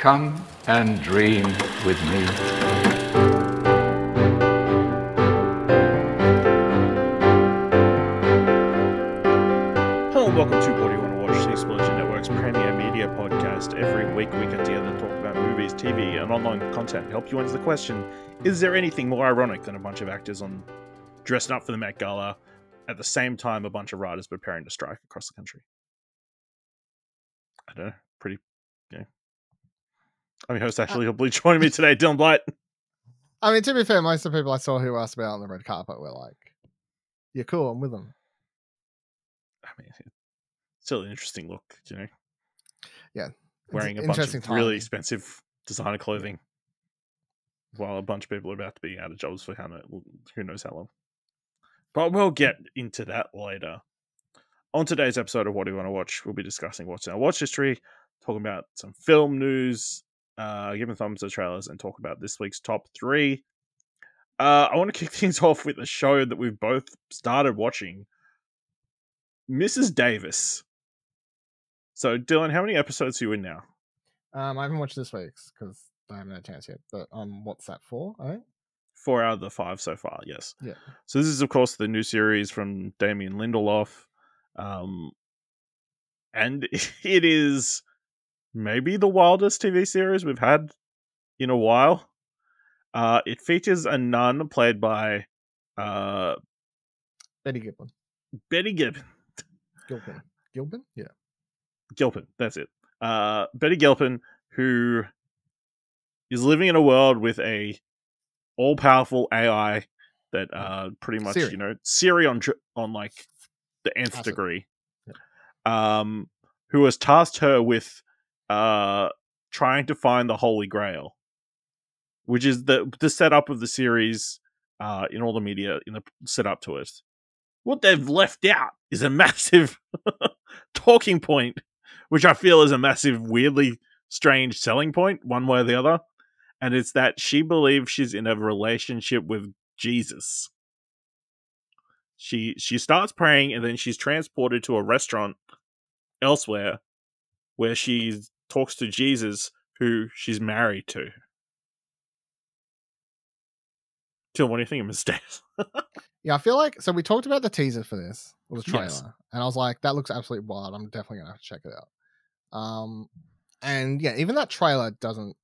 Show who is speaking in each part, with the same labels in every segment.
Speaker 1: Come and dream with me.
Speaker 2: Hello welcome to What Do You Want to Watch, the Explosion Network's premier media podcast. Every week we get together and talk about movies, TV, and online content. Help you answer the question: Is there anything more ironic than a bunch of actors on dressing up for the Met Gala at the same time a bunch of writers preparing to strike across the country? I don't know. Pretty, yeah. I'm your host, uh, Ashley Hobley. Joining me today, Dylan Blight.
Speaker 3: I mean, to be fair, most of the people I saw who asked about on the red carpet were like, "Yeah, cool, I'm with them."
Speaker 2: I mean, still an interesting look, you know.
Speaker 3: Yeah, It's
Speaker 2: wearing a bunch of
Speaker 3: interesting
Speaker 2: really expensive designer clothing while a bunch of people are about to be out of jobs for who knows how long. But we'll get into that later. On today's episode of What Do You Want to Watch, we'll be discussing what's in our watch history, talking about some film news, uh, giving thumbs to the trailers, and talk about this week's top three. Uh, I want to kick things off with a show that we've both started watching Mrs. Davis. So, Dylan, how many episodes are you in now?
Speaker 3: Um, I haven't watched this week's because I haven't had a chance yet. But um, what's that for? I think.
Speaker 2: Four out of the five so far, yes.
Speaker 3: Yeah.
Speaker 2: So this is, of course, the new series from Damon Lindelof, um, and it is maybe the wildest TV series we've had in a while. Uh, it features a nun played by uh,
Speaker 3: Betty Gilpin.
Speaker 2: Betty Gilpin.
Speaker 3: Gilpin. Gilpin? Yeah.
Speaker 2: Gilpin, that's it. Uh, Betty Gilpin, who is living in a world with a all powerful AI that uh pretty much
Speaker 3: Siri.
Speaker 2: you know Siri on on like the nth
Speaker 3: Acid.
Speaker 2: degree, um, who has tasked her with uh trying to find the Holy Grail, which is the the setup of the series uh in all the media in the setup to it. What they've left out is a massive talking point, which I feel is a massive, weirdly strange selling point, one way or the other. And it's that she believes she's in a relationship with Jesus. She she starts praying and then she's transported to a restaurant elsewhere where she talks to Jesus, who she's married to. Till, what do you think of Miss Davis?
Speaker 3: Yeah, I feel like so. We talked about the teaser for this or the trailer,
Speaker 2: Yes.
Speaker 3: and I was like, "That looks absolutely wild." I'm definitely gonna have to check it out. Um, and yeah, even that trailer doesn't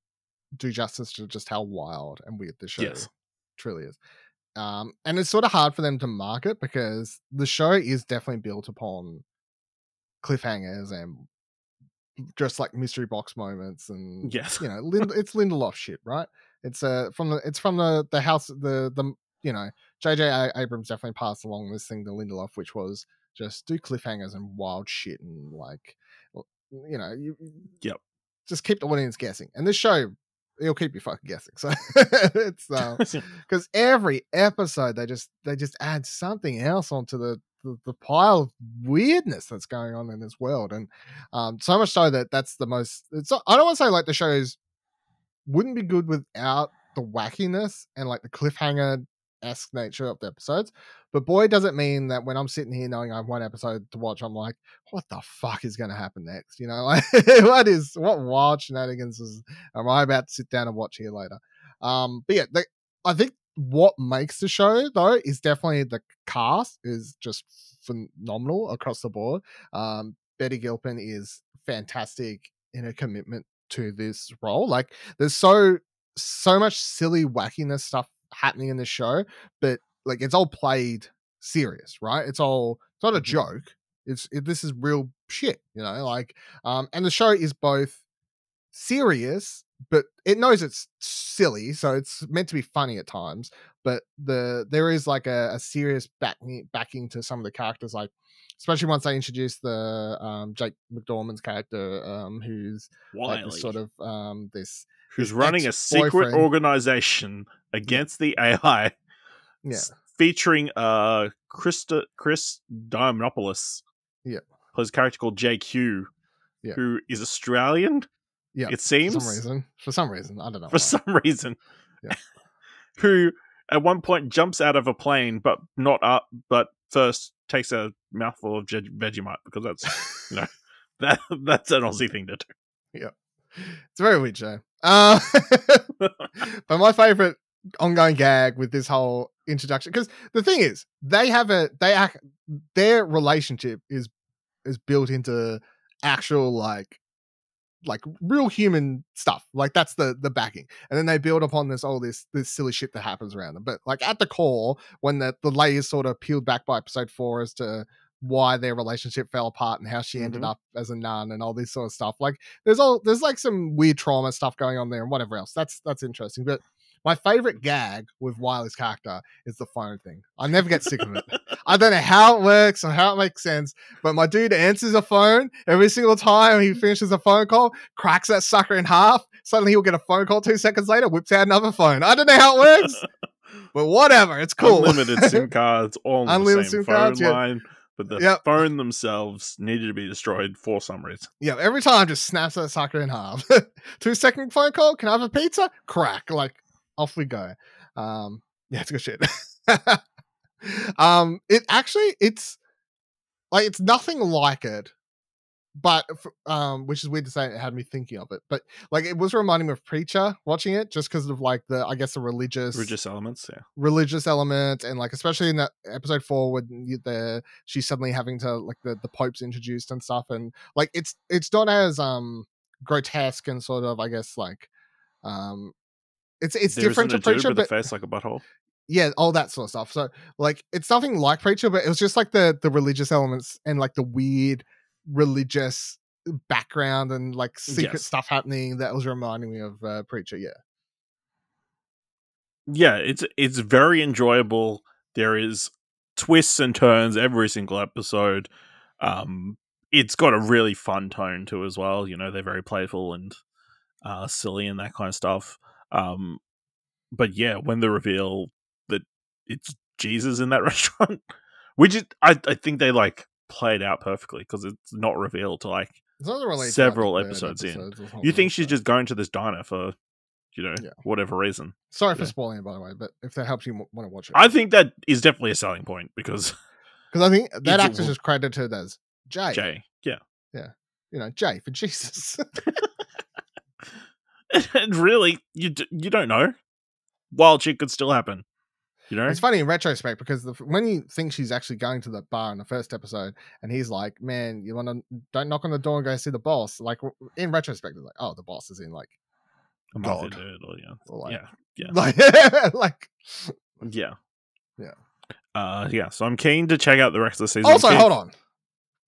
Speaker 3: do justice to just how wild and weird the show
Speaker 2: Yes.
Speaker 3: truly is. Um, and it's sort of hard for them to market because the show is definitely built upon cliffhangers and just like mystery box moments and
Speaker 2: Yes.
Speaker 3: you know Lind- it's Lindelof shit, right? It's uh from the it's from the the house the the you know JJ Abrams definitely passed along this thing to Lindelof, which was just do cliffhangers and wild shit and like you know you
Speaker 2: Yep.
Speaker 3: just keep the audience guessing. And this show it'll keep you fucking guessing. So it's because every episode they just they just add something else onto the, the the pile of weirdness that's going on in this world and um so much so that that's the most it's i don't want to say like the shows wouldn't be good without the wackiness and like the cliffhanger esque nature of the episodes but boy does it mean that when i'm sitting here knowing i have one episode to watch i'm like what the fuck is going to happen next? You know like what is what wild shenanigans is am i about to sit down and watch here later? Um but yeah the, I think what makes the show though is definitely the cast is just phenomenal across the board. Um, Betty Gilpin is fantastic in her commitment to this role. Like there's so so much silly wackiness stuff happening in the show, but like it's all played serious, right? It's all it's not a
Speaker 2: Mhm.
Speaker 3: joke. It's it, this is real shit, you know. Like um, and the show is both serious but it knows it's silly so it's meant to be funny at times but the there is like a, a serious backing backing to some of the characters like especially once they introduce the um Jake McDorman's character um who's
Speaker 2: Wiley,
Speaker 3: this sort of um this
Speaker 2: who's
Speaker 3: his
Speaker 2: running a secret organization against the AI,
Speaker 3: yeah
Speaker 2: s- featuring uh Krista Chris Diamantopoulos.
Speaker 3: Yeah.
Speaker 2: plays a character called JQ,
Speaker 3: Yeah.
Speaker 2: who is Australian.
Speaker 3: Yeah
Speaker 2: it seems
Speaker 3: for some reason for some reason i don't know
Speaker 2: for
Speaker 3: why.
Speaker 2: some reason,
Speaker 3: Yeah.
Speaker 2: who at one point jumps out of a plane, but not up, but first takes a mouthful of veg- Vegemite because that's you know that that's an Aussie thing to do.
Speaker 3: Yeah, it's a very weird show. Uh, but my favorite ongoing gag with this whole introduction, because the thing is, they have a they act their relationship is is built into actual like like real human stuff. Like that's the the backing, and then they build upon this all this this silly shit that happens around them. But like at the core, when the the layers sort of peeled back by episode four as to why their relationship fell apart and how she ended
Speaker 2: Mhm.
Speaker 3: up as a nun and all this sort of stuff. Like there's all there's like some weird trauma stuff going on there and whatever else. That's that's interesting. But my favorite gag with Wiley's character is the phone thing. I never get sick of it. I don't know how it works or how it makes sense, but my dude answers a phone every single time he finishes a phone call, cracks that sucker in half. Suddenly he'll get a phone call two seconds later, whips out another phone. I don't know how it works, but whatever. It's cool.
Speaker 2: Unlimited SIM cards, all on
Speaker 3: Unlimited
Speaker 2: the same
Speaker 3: SIM
Speaker 2: phone
Speaker 3: cards, yeah.
Speaker 2: line, but the
Speaker 3: Yep.
Speaker 2: phone themselves needed to be destroyed for some reason.
Speaker 3: yeah, every time just snaps that sucker in half. two second phone call, can I have a pizza? Crack. Like off we go. Um, yeah, it's good shit. um, it actually it's like it's nothing like it, but um, which is weird to say. It had me thinking of it, but like it was reminding me of Preacher watching it, just because of like the I guess the religious
Speaker 2: Religious elements, yeah.
Speaker 3: religious element and like especially in that episode four when you, the she's suddenly having to like the the pope's introduced and stuff and like it's it's not as um grotesque and sort of i guess like um it's it's
Speaker 2: There
Speaker 3: different to
Speaker 2: isn't a dude
Speaker 3: preacher but
Speaker 2: face like a butthole.
Speaker 3: yeah all that sort of stuff so like it's nothing like preacher but it was just like the the religious elements and like the weird religious background and like secret
Speaker 2: Yes.
Speaker 3: stuff happening that was reminding me of uh, preacher yeah
Speaker 2: yeah, it's it's very enjoyable. There is twists and turns every single episode. Um, it's got a really fun tone too as well. You know, they're very playful and uh, silly and that kind of stuff. Um, but yeah, when the reveal that it's Jesus in that restaurant, which is, I I think they like played out perfectly because it's not revealed to like
Speaker 3: it's not really
Speaker 2: Several episodes in. you think she's just going to this diner for you know
Speaker 3: Yeah.
Speaker 2: whatever reason.
Speaker 3: Sorry for spoiling it, by the way, but if that helps you want to watch it,
Speaker 2: I think that is definitely a selling point because
Speaker 3: because I think that
Speaker 2: It's is
Speaker 3: actor's
Speaker 2: wo-
Speaker 3: just credited as Jay,
Speaker 2: Jay, yeah, yeah,
Speaker 3: you know, Jay for Jesus.
Speaker 2: and really, you d- you don't know. Wild shit could still happen. You know,
Speaker 3: it's funny in retrospect because the, when you think she's actually going to the bar in the first episode, and he's like, "Man, you want to don't knock on the door and go see the boss." Like in retrospect, it's like, "Oh, the boss is in like,
Speaker 2: a mafia
Speaker 3: God.
Speaker 2: dude, or yeah,
Speaker 3: or like,
Speaker 2: yeah, yeah,
Speaker 3: like, like."
Speaker 2: yeah,
Speaker 3: Yeah.
Speaker 2: Uh, yeah. So I'm keen to check out the rest of the season.
Speaker 3: Also, hold on.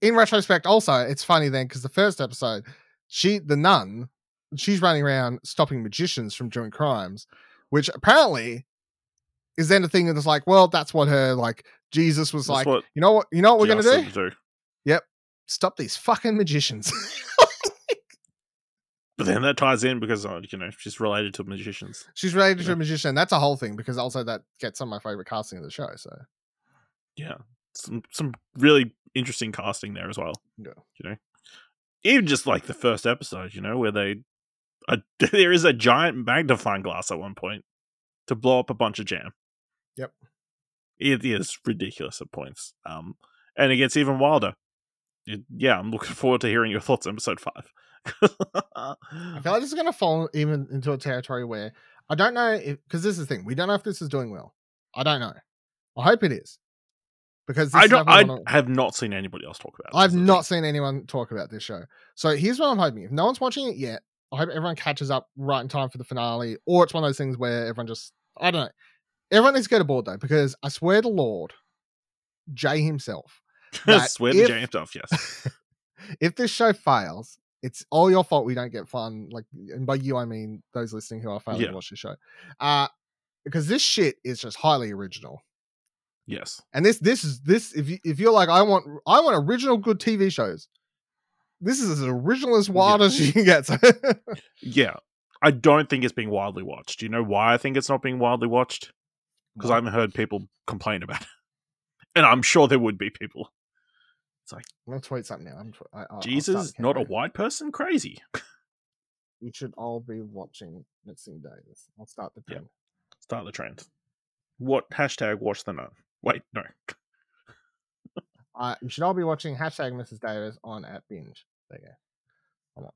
Speaker 3: In retrospect, also it's funny then because the first episode, she the nun, she's running around stopping magicians from doing crimes, which apparently is then the thing that's like, well, that's what her like Jesus was
Speaker 2: That's
Speaker 3: like. you know what? You know what we're gonna
Speaker 2: Justin
Speaker 3: do?
Speaker 2: Yep,
Speaker 3: Stop these fucking magicians.
Speaker 2: But then that ties in because uh, you know she's related to magicians.
Speaker 3: She's related to
Speaker 2: Yeah.
Speaker 3: a magician. That's a whole thing because also that gets some of my favorite casting of the show. So
Speaker 2: Yeah, some some really interesting casting there as well.
Speaker 3: Yeah.
Speaker 2: You know, even just like the first episode, you know, where they a, there is a giant magnifying glass at one point to blow up a bunch of jam.
Speaker 3: Yep.
Speaker 2: It is ridiculous at points. Um, and it gets even wilder. It- yeah, I'm looking forward to hearing your thoughts on episode five.
Speaker 3: I feel like this is going to fall even into a territory where I don't know if because this is the thing we don't know if this is doing well. I don't know. I hope it is because this
Speaker 2: I don't. I
Speaker 3: of-
Speaker 2: have not seen anybody else talk about. it.
Speaker 3: I've not seen anyone talk about this show. So here's what I'm hoping. If no one's watching it yet, I hope everyone catches up right in time for the finale, or it's one of those things where everyone just I don't know. Everyone needs to go to board though, because I swear to Lord, Jay himself, that
Speaker 2: Swear to
Speaker 3: if-
Speaker 2: James stuff. Yes.
Speaker 3: if this show fails, it's all your fault we don't get fun. Like, and by you, I mean those listening who are failing
Speaker 2: Yeah.
Speaker 3: to watch the show. Uh, because this shit is just highly original.
Speaker 2: Yes.
Speaker 3: And this, this is this. If you if you're like, I want, I want original good TV shows. This is as original as wild
Speaker 2: Yeah.
Speaker 3: as you can get.
Speaker 2: Yeah. I don't think it's being wildly watched. Do you know why I think it's not being wildly watched? Because I haven't heard people complain about it. And I'm sure there would be people.
Speaker 3: It's like I'm gonna tweet something now. I'm tw- I, start
Speaker 2: Jesus, not a white person? Crazy.
Speaker 3: We should all be watching Mrs. Davis. I'll start the trend.
Speaker 2: Start the trend. What hashtag watch the nun? Wait, no.
Speaker 3: Uh, you should all be watching hashtag Mrs. Davis on at binge. There you go. Hold on.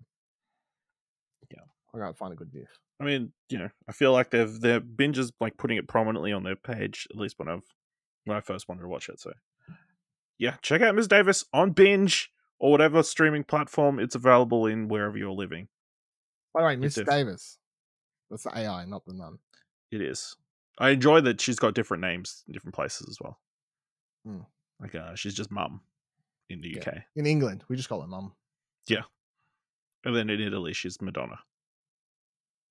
Speaker 3: Yeah. I gotta find a good GIF.
Speaker 2: I mean, you know, I feel like they've their binge is like putting it prominently on their page, at least when I've when I first wanted to watch it. So yeah, check out Miss Davis on binge or whatever streaming platform it's available in wherever you're living.
Speaker 3: By the way, Miss
Speaker 2: def-
Speaker 3: Davis. That's the AI, not the nun.
Speaker 2: It is. I enjoy that she's got different names in different places as well.
Speaker 3: Hmm.
Speaker 2: Like uh, she's just mum in the
Speaker 3: Yeah.
Speaker 2: UK,
Speaker 3: In England, we just call her mum. Yeah.
Speaker 2: And then in Italy she's Madonna,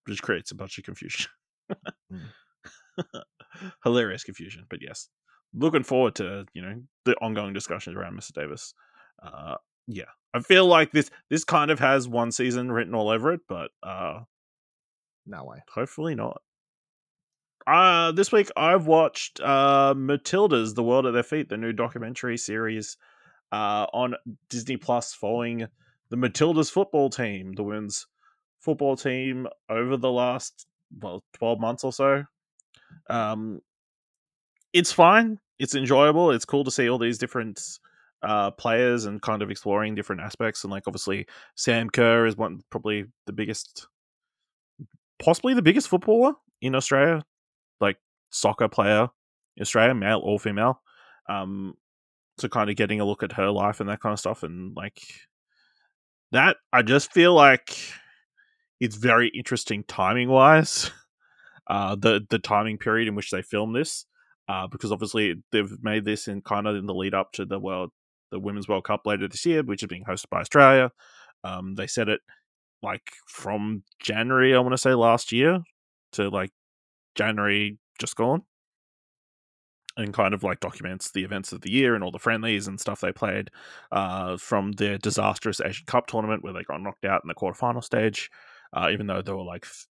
Speaker 2: which creates a bunch of confusion. Hilarious confusion, but yes, looking forward to you know the ongoing discussions around Mr. Davis. Uh, yeah, I feel like this this kind of has one season written all over it, but uh,
Speaker 3: No way.
Speaker 2: Hopefully not. Uh this week I've watched uh Matilda's The World at Their Feet, the new documentary series uh on Disney Plus following the Matilda's football team, the women's football team over the last well 12 months or so. Um it's fine, it's enjoyable, it's cool to see all these different uh players and kind of exploring different aspects and like obviously Sam Kerr is one probably the biggest possibly the biggest footballer in Australia, like soccer player in Australia, male or female. Um, so kind of getting a look at her life and that kind of stuff, and like that, I just feel like it's very interesting timing wise. Uh, the the timing period in which they filmed this, uh, because obviously they've made this in kind of in the lead up to the world, the Women's World Cup later this year, which is being hosted by Australia. Um, they said it like from January, I want to say last year to like January just gone. And kind of like documents the events of the year and all the friendlies and stuff they played uh, from their disastrous Asian Cup tournament where they got knocked out in the quarterfinal stage, uh, even though they were like f-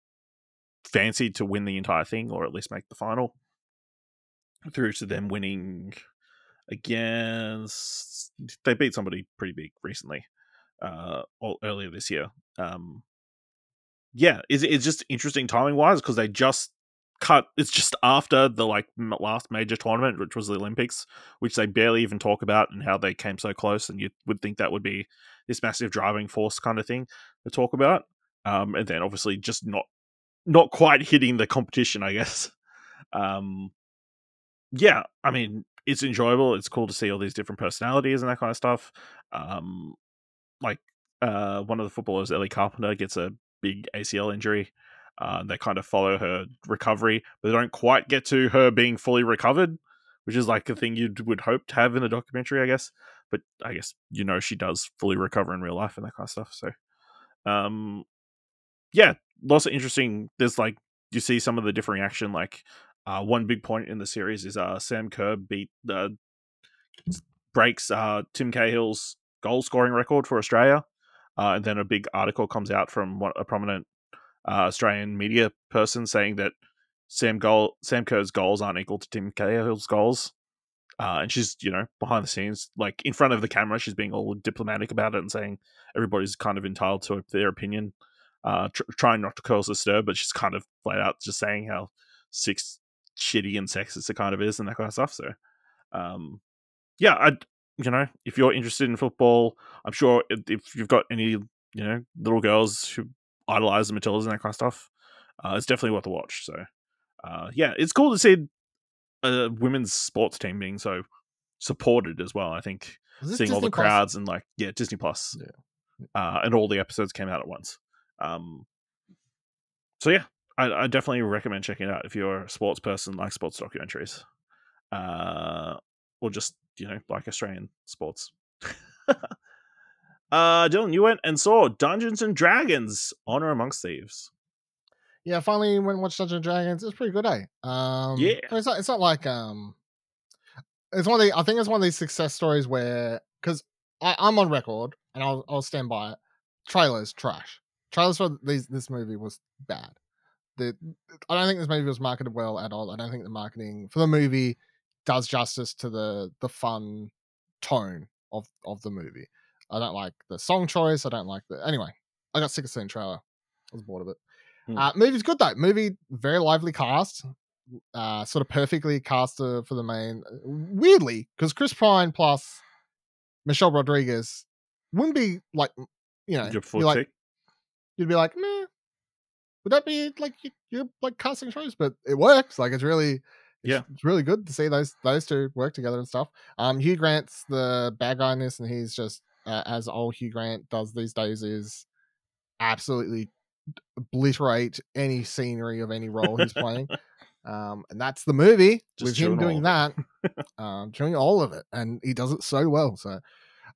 Speaker 2: fancied to win the entire thing or at least make the final. Through to them winning against, they beat somebody pretty big recently, uh, or earlier this year. Um, yeah, it's, it's just interesting timing wise because they just cut. It's just after the like last major tournament, which was the Olympics, which they barely even talk about and how they came so close. And you would think that would be this massive driving force kind of thing to talk about. Um, and then obviously just not not quite hitting the competition, I guess. Um, yeah, I mean it's enjoyable. It's cool to see all these different personalities and that kind of stuff. Um, like uh, one of the footballers, Ellie Carpenter, gets a big ACL injury. Uh, they kind of follow her recovery, but they don't quite get to her being fully recovered, which is like a thing you would hope to have in a documentary, I guess. But I guess you know she does fully recover in real life and that kind of stuff. So, um, yeah, lots of interesting. There's like you see some of the differing action. Like uh, one big point in the series is uh, Sam Kerr beat uh, breaks uh, Tim Cahill's goal scoring record for Australia. Uh, and then a big article comes out from a prominent uh, Australian media person saying that Sam goal Sam Kerr's goals aren't equal to Tim Cahill's goals. Uh, and she's, you know, behind the scenes, like in front of the camera, she's being all diplomatic about it and saying everybody's kind of entitled to their opinion, uh, tr- trying not to cause a stir, but she's kind of flat out just saying how six shitty and sexist it kind of is and that kind of stuff. So, um, yeah, I, you know, if you're interested in football, I'm sure if, if you've got any, you know, little girls who idolize the Matildas and that kind of stuff, uh, it's definitely worth a watch. So, uh, yeah, it's cool to see a women's sports team being so supported as well. I think seeing all the
Speaker 3: Plus?
Speaker 2: crowds and like, yeah, Disney Plus, uh, and all the episodes came out at once. Um, so yeah, I, I definitely recommend checking it out if you're a sports person like sports documentaries, uh, or just you know like Australian sports. uh, Dylan, you went and saw Dungeons and Dragons: Honor Amongst Thieves.
Speaker 3: Yeah, finally went and watched Dungeons and Dragons. It's pretty good, eh? Um,
Speaker 2: Yeah.
Speaker 3: It's not. It's not like um. It's one of the. I think it's one of these success stories where because I'm on record and I'll I'll stand by it. Trailers trash. Trailers for these this movie was bad. The I don't think this movie was marketed well at all. I don't think the marketing for the movie does justice to the the fun tone of of the movie. I don't like the song choice. I don't like the anyway. I got sick of seeing trailer. I was bored of it.
Speaker 2: Hmm.
Speaker 3: Uh, movie's good though. Movie very lively cast. Uh, sort of perfectly cast uh, for the main. Weirdly, because Chris Pine plus Michelle Rodriguez wouldn't be like you know
Speaker 2: Your
Speaker 3: you'd be like you'd be like meh. would that be like you- you're like casting shows? But it works. Like it's really, it's,
Speaker 2: Yeah.
Speaker 3: it's really good to see those those two work together and stuff. Um, Hugh Grant's the bad guy in this, and he's just uh, as old Hugh Grant does these days is absolutely obliterate any scenery of any role he's playing. Um, and that's the movie
Speaker 2: Just
Speaker 3: with him
Speaker 2: doing all
Speaker 3: that, um, doing all of it, and he does it so well. So, uh,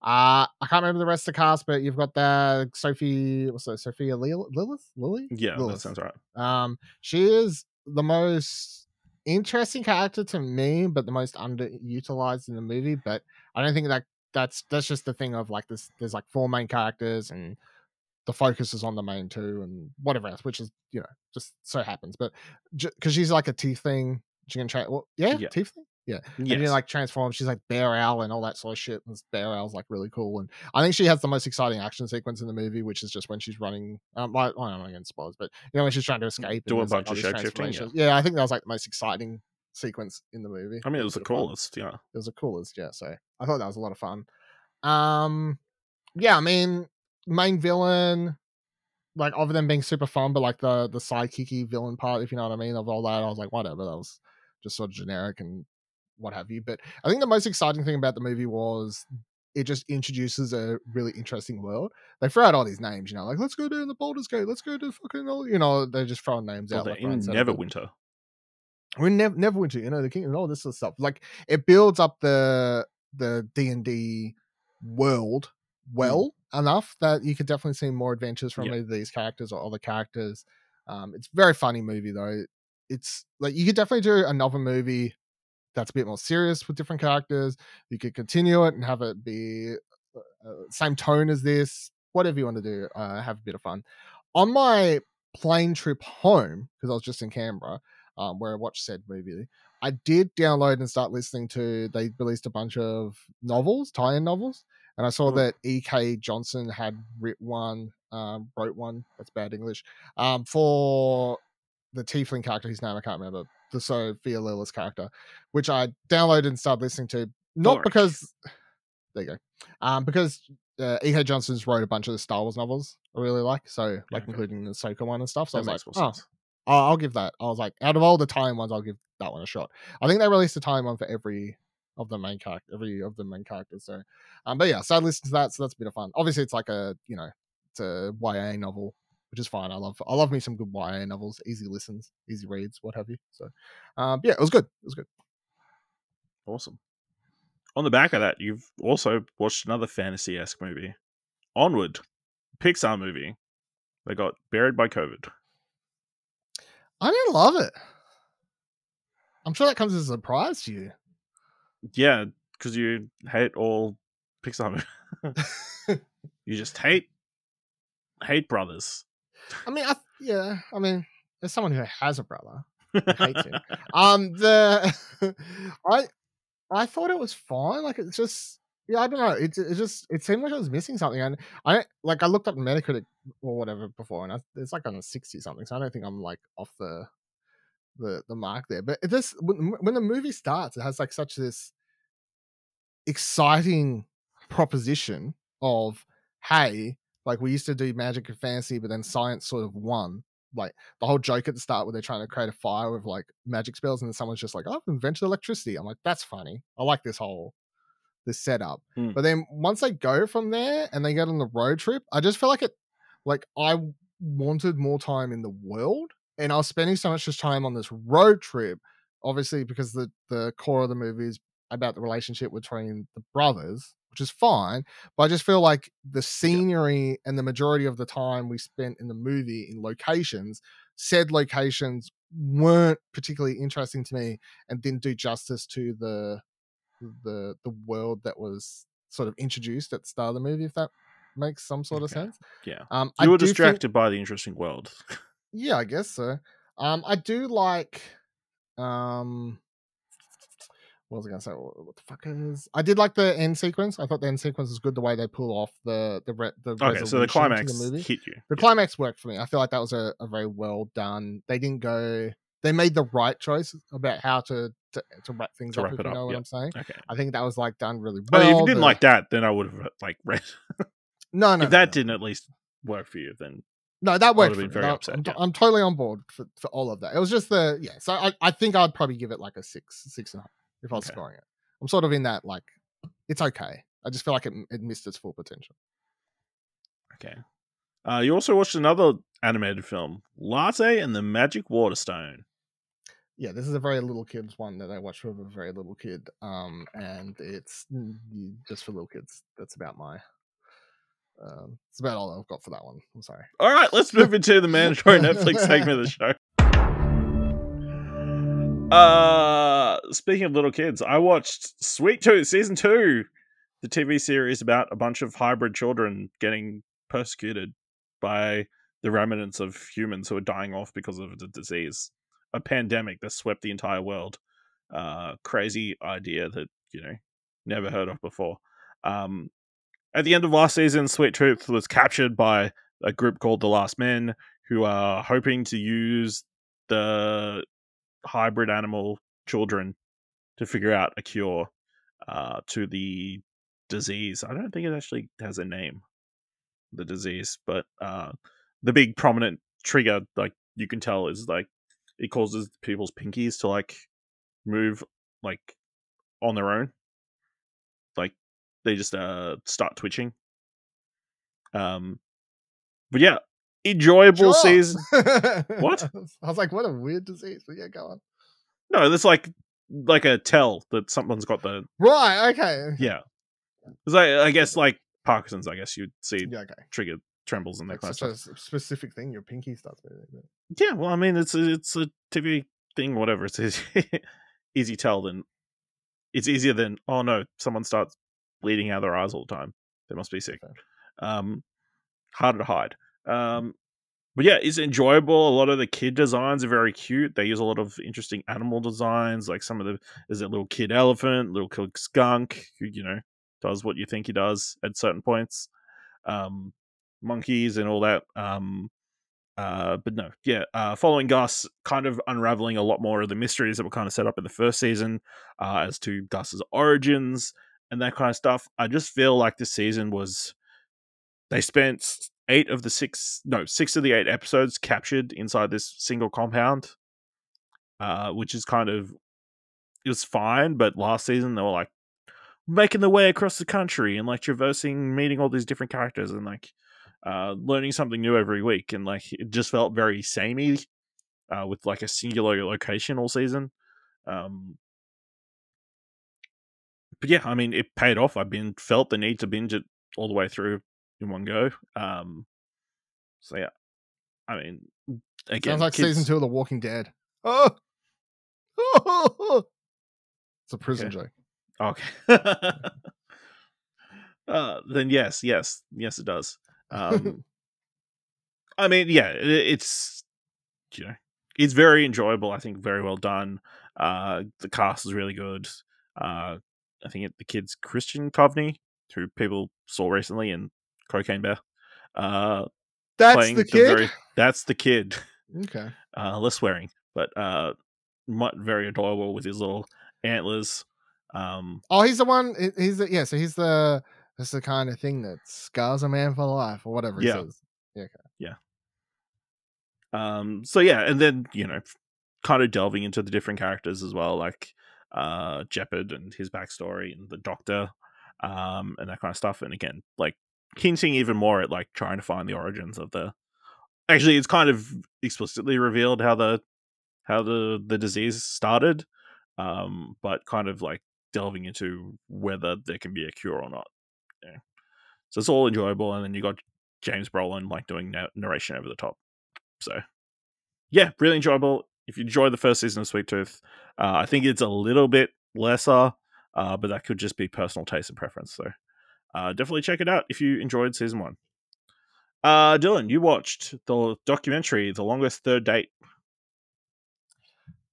Speaker 3: I can't remember the rest of the cast, but you've got that Sophie, what's that? Sophia Lil- Lilith, Lily,
Speaker 2: Yeah, that sounds right.
Speaker 3: Um, she is the most interesting character to me, but the most underutilized in the movie. But I don't think that that's that's just the thing of like this. There's like four main characters, and the focus is on the main two, and whatever else, which is you know just so happens. But because she's like a Tiefling, she can try. Well, yeah,
Speaker 2: Yeah.
Speaker 3: Tiefling. Yeah, and
Speaker 2: Yes.
Speaker 3: then like transform. She's like Bear Owl and all that sort of shit. And this Bear Owl's like really cool. And I think she has the most exciting action sequence in the movie, which is just when she's running. Um, I, I don't know against spoilers, but you know when she's trying to escape.
Speaker 2: Do
Speaker 3: and
Speaker 2: a
Speaker 3: like,
Speaker 2: bunch of shapeshifting, yeah.
Speaker 3: Yeah, I think that was like the most exciting sequence in the movie.
Speaker 2: I mean, it was the
Speaker 3: of fun.
Speaker 2: coolest. Yeah.
Speaker 3: It was the coolest, yeah. So I thought that was a lot of fun. Um, yeah, I mean, main villain, like other than being super fun, but like the the sidekicky villain part, if you know what I mean, of all that, I was like, whatever, that was just sort of generic and what have you. But I think the most exciting thing about the movie was it just introduces a really interesting world. They throw out all these names, you know, like let's go down the Baldur's Gate, let's go to fucking, all, you know, they're just throwing names
Speaker 2: Well,
Speaker 3: out.
Speaker 2: they're
Speaker 3: right,
Speaker 2: in Neverwinter.
Speaker 3: We're never Neverwinter, you know, the king and all this sort of stuff. Like it builds up the the D and D world well enough that you could definitely see more adventures from
Speaker 2: Yeah.
Speaker 3: either these characters or other characters. Um, it's a very funny movie though. It's like you could definitely do another movie that's a bit more serious with different characters. You could continue it and have it be uh, uh, same tone as this. Whatever you want to do, uh, have a bit of fun. On my plane trip home, because I was just in Canberra, um, where I watched said movie, I did download and start listening to. They released a bunch of novels, tie-in novels, and I saw
Speaker 2: Mm.
Speaker 3: that E.K. Johnston had writ one, um, wrote one. That's bad English. Um, for the Tiefling character, whose name I can't remember, the Sophia Lillis character, which I downloaded and started listening to. Not because there you go, um, because uh, E.K. Johnston's wrote a bunch of the Star Wars novels I really like, so like
Speaker 2: okay.
Speaker 3: including the Ahsoka one and stuff. So I
Speaker 2: That
Speaker 3: was like, oh,
Speaker 2: sense.
Speaker 3: I'll, I'll give that. I was like, out of all the time ones, I'll give that one a shot. I think they released a time one for every of the main character, every of the main characters. So, um, but yeah, so I listened to that, so that's a bit of fun. Obviously, it's like a you know, it's a YA novel, which is fine. I love, I love me some good YA novels, easy listens, easy reads, what have you. So, um, yeah, it was good. It was good.
Speaker 2: Awesome. On the back of that, you've also watched another fantasy esque movie, Onward, Pixar movie. They got buried by COVID.
Speaker 3: I didn't love it. I'm sure that comes as a surprise to you.
Speaker 2: Yeah, because you hate all Pixar you just hate hate brothers.
Speaker 3: I mean, I, yeah, I mean, as someone who has a brother, hates him. um the i i thought it was fine like it's just yeah i don't know it, it just it seemed like I was missing something and i like i looked up metacritic or whatever before and I, it's like on 60 something so i don't think i'm like off the the the mark there but this when, when the movie starts it has like such this exciting proposition of hey like we used to do magic and fantasy but then science sort of won like the whole joke at the start where they're trying to create a fire with like magic spells and then someone's just like i've invented electricity i'm like that's funny i like this whole this setup
Speaker 2: Hmm.
Speaker 3: but then once they go from there and they get on the road trip i just feel like it like i wanted more time in the world and i was spending so much time on this road trip obviously because the the core of the movie is about the relationship between the brothers which is fine but I just feel like the scenery and the majority of the time we spent in the movie in locations, said locations weren't particularly interesting to me and didn't do justice to the the the world that was sort of introduced at the start of the movie, if that makes some sort of sense.
Speaker 2: Yeah.
Speaker 3: Um, I
Speaker 2: You were
Speaker 3: do think-
Speaker 2: distracted by the interesting world.
Speaker 3: yeah, I guess so. Um, I do like um what was I gonna say? What the fuck is? I did like the end sequence. I thought the end sequence was good. The way they pull off the the re- the
Speaker 2: Okay, so the climax
Speaker 3: the movie.
Speaker 2: hit you.
Speaker 3: The
Speaker 2: Yeah.
Speaker 3: climax worked for me. I feel like that was a, a very well done. They didn't go. They made the right choice about how to to, to wrap things
Speaker 2: To
Speaker 3: up.
Speaker 2: wrap
Speaker 3: you
Speaker 2: up,
Speaker 3: know what
Speaker 2: yeah.
Speaker 3: I'm saying.
Speaker 2: Okay.
Speaker 3: I think that was like done really well.
Speaker 2: But if you didn't
Speaker 3: The-
Speaker 2: like that, then I would have like read.
Speaker 3: no, no,
Speaker 2: if
Speaker 3: no,
Speaker 2: that
Speaker 3: no.
Speaker 2: didn't at least work for you, then
Speaker 3: No, that worked.
Speaker 2: have been
Speaker 3: for
Speaker 2: very
Speaker 3: No,
Speaker 2: upset,
Speaker 3: I'm,
Speaker 2: yeah.
Speaker 3: I'm totally on board for, for all of that. It was just the yeah. So I, I think I'd probably give it like a six, six and a half if I was
Speaker 2: Okay.
Speaker 3: scoring it. I'm sort of in that like it's okay. I just feel like it, it missed its full potential.
Speaker 2: Okay. Uh, you also watched another animated film, Latte and the Magic Waterstone.
Speaker 3: Yeah, this is a very little kids one that I watched with a very little kid, um, and it's mm, just for little kids. That's about my. Um, it's about all I've got for that one. I'm sorry.
Speaker 2: All right, let's move into the mandatory Netflix segment of the show. Uh, speaking of little kids, I watched Sweet Tooth season two, the TV series about a bunch of hybrid children getting persecuted by the remnants of humans who are dying off because of the disease, a pandemic that swept the entire world. Uh, crazy idea that you know never heard of before. Um, at the end of last season, Sweet Tooth was captured by a group called the Last Men, who are hoping to use the hybrid animal children to figure out a cure uh, to the disease. I don't think it actually has a name, the disease, but uh, the big prominent trigger, like you can tell, is like it causes people's pinkies to like move like on their own, like they just uh start twitching. Um, but yeah, enjoyable
Speaker 3: Sure.
Speaker 2: season. What?
Speaker 3: I was like, what a weird disease. But yeah, go on.
Speaker 2: No, that's like like a tell that someone's got the
Speaker 3: Right. Okay.
Speaker 2: yeah. Because I, I guess like Parkinson's, I guess you'd see
Speaker 3: Yeah. Okay.
Speaker 2: trigger trembles and that kind of
Speaker 3: such
Speaker 2: stuff.
Speaker 3: a specific thing. Your pinky starts moving.
Speaker 2: Yeah, well, I mean, it's a, it's a TV thing, whatever. It's easy, easy tell than it's easier than oh no, someone starts bleeding out of their eyes all the time. They must be sick. Um, harder to hide. Um, but yeah, it's enjoyable. A lot of the kid designs are very cute. They use a lot of interesting animal designs, like some of the there's a little kid elephant, little kid skunk, who you know does what you think he does at certain points. Um, monkeys and all that. Um, uh, but no, yeah. Uh, following Gus, kind of unraveling a lot more of the mysteries that were kind of set up in the first season, uh, as to Gus's origins and that kind of stuff. I just feel like this season was they spent eight of the six, no, six of the eight episodes captured inside this single compound, uh, which is kind of it was fine. But last season they were like making their way across the country and like traversing, meeting all these different characters and like uh, learning something new every week, and like it just felt very samey uh, with like a singular location all season. Um, but yeah, I mean, it paid off. I've been felt the need to binge it all the way through in one go. Um, so yeah, I mean, again,
Speaker 3: Sounds like
Speaker 2: kids-
Speaker 3: season two of The Walking Dead. Oh. it's a prison
Speaker 2: Okay.
Speaker 3: joke.
Speaker 2: Okay. uh, then yes, yes, yes, it does. Um, I mean, yeah, it, it's you know, it's very enjoyable. I think very well done. Uh, the cast is really good. Uh, I think it, the kid's Christian Convery, who people saw recently in Cocaine Bear. Uh,
Speaker 3: That's the kid.
Speaker 2: very- that's the kid.
Speaker 3: Okay.
Speaker 2: Uh, less swearing, but uh, very adorable with his little antlers. Um,
Speaker 3: Oh, he's the one. He's the yeah. So he's the that's the kind of thing that scars a man for life or whatever he
Speaker 2: Yeah.
Speaker 3: says.
Speaker 2: Um, so yeah, and then you know, kind of delving into the different characters as well, like uh, Jepperd and his backstory, and the Doctor, um, and that kind of stuff. And again, like hinting even more at like trying to find the origins of the. Actually, it's kind of explicitly revealed how the how the the disease started, um, but kind of like delving into whether there can be a cure or not. Yeah. So it's all enjoyable, and then you got James Brolin like doing na- narration over the top. So, yeah, really enjoyable. If you enjoyed the first season of Sweet Tooth, uh, I think it's a little bit lesser, uh, but that could just be personal taste and preference. So, uh, definitely check it out if you enjoyed season one. Uh, Dylan, you watched the documentary, The Longest Third Date.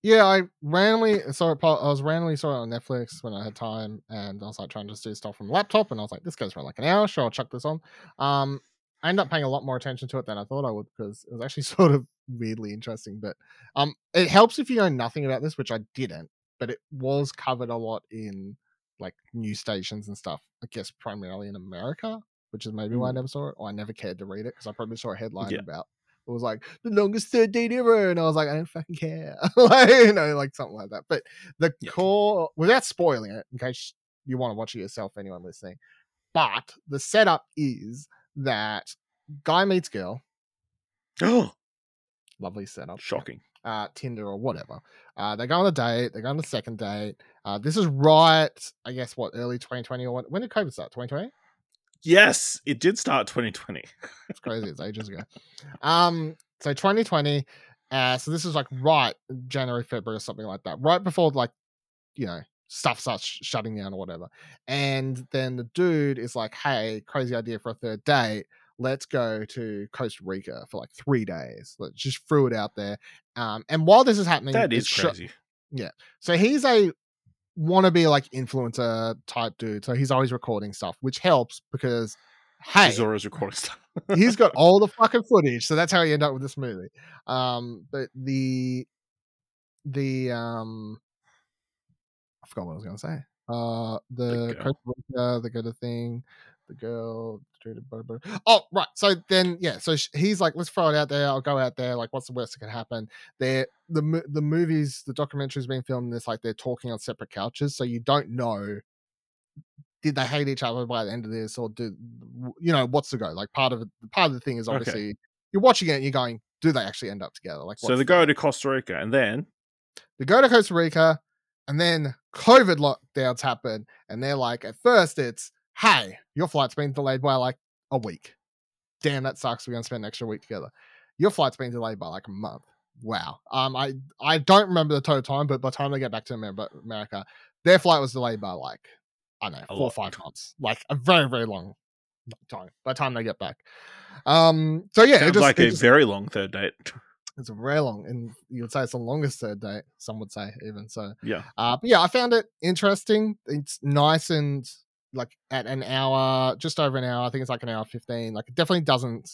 Speaker 3: Yeah, I randomly saw it. I was randomly saw it on Netflix when I had time, and I was like trying to just do stuff from the laptop, and I was like, this goes for like an hour. Sure, I'll chuck this on. Um, I ended up paying a lot more attention to it than I thought I would because it was actually sort of weirdly interesting. But um, it helps if you know nothing about this, which I didn't. But it was covered a lot in like news stations and stuff. I guess primarily in America, which is maybe why I
Speaker 2: Mm.
Speaker 3: never saw it, or I never cared to read it because I probably saw a headline
Speaker 2: Yeah.
Speaker 3: about it was like the longest third date ever, and I was like, I don't fucking care, like you know, like something like that. But the
Speaker 2: Yeah.
Speaker 3: core, without spoiling it, in case you want to watch it yourself, anyone listening, but the setup is that guy meets girl,
Speaker 2: Oh,
Speaker 3: lovely setup,
Speaker 2: shocking.
Speaker 3: uh, Tinder or whatever. Uh, they go on a date. They go on a second date. Uh, this is right, I guess, what early 2020 or what? When did COVID start? 2020.
Speaker 2: Yes, it did start 2020.
Speaker 3: It's crazy. It's ages ago. Um, so 2020. Uh, so this is like right January, February, or something like that. Right before like, you know, stuff starts sh- shutting down or whatever. And then the dude is like, "Hey, crazy idea for a third date. Let's go to Costa Rica for like three days. Let's just threw it out there." Um, and while this is happening,
Speaker 2: That is crazy.
Speaker 3: so he's a wannabe like influencer type dude. So he's always recording stuff, which helps because hey,
Speaker 2: He's always recording stuff.
Speaker 3: he's got all the fucking footage. So that's how he ended up with this movie. Um, but the the um I forgot what I was gonna say. Uh the
Speaker 2: girl.
Speaker 3: Costa Rica, the good of thing, the girl treated blah, blah. Oh, right. So then yeah, so he's like, let's throw it out there. I'll go out there. Like, what's the worst that can happen? They're the the movies, the documentary's being filmed. It's like they're talking on separate couches, so you don't know did they hate each other by the end of this, or did you know what's the go? Like part of it, part of the thing is
Speaker 2: Okay.
Speaker 3: obviously you're watching it and you're going, do they actually end up together? Like,
Speaker 2: so they
Speaker 3: the-
Speaker 2: go to Costa Rica and then
Speaker 3: they go to Costa Rica, and then COVID lockdowns happen, and they're like, at first it's, hey, your flight's been delayed by like a week. Damn, that sucks. We're gonna spend an extra week together. Your flight's been delayed by like a month. Wow. Um, I I don't remember the total time, but by the time they get back to America, their flight was delayed by like I don't know
Speaker 2: A
Speaker 3: four or five months, like a very very long time. By the time they get back, um, so yeah, it
Speaker 2: sounds
Speaker 3: just,
Speaker 2: like
Speaker 3: it
Speaker 2: a
Speaker 3: just-
Speaker 2: very long third date.
Speaker 3: it's a very long, and you would say it's the longest third date. Some would say even so.
Speaker 2: Yeah.
Speaker 3: Uh, but yeah, I found it interesting. It's nice and like at an hour, just over an hour. I think it's like an hour fifteen. Like it definitely doesn't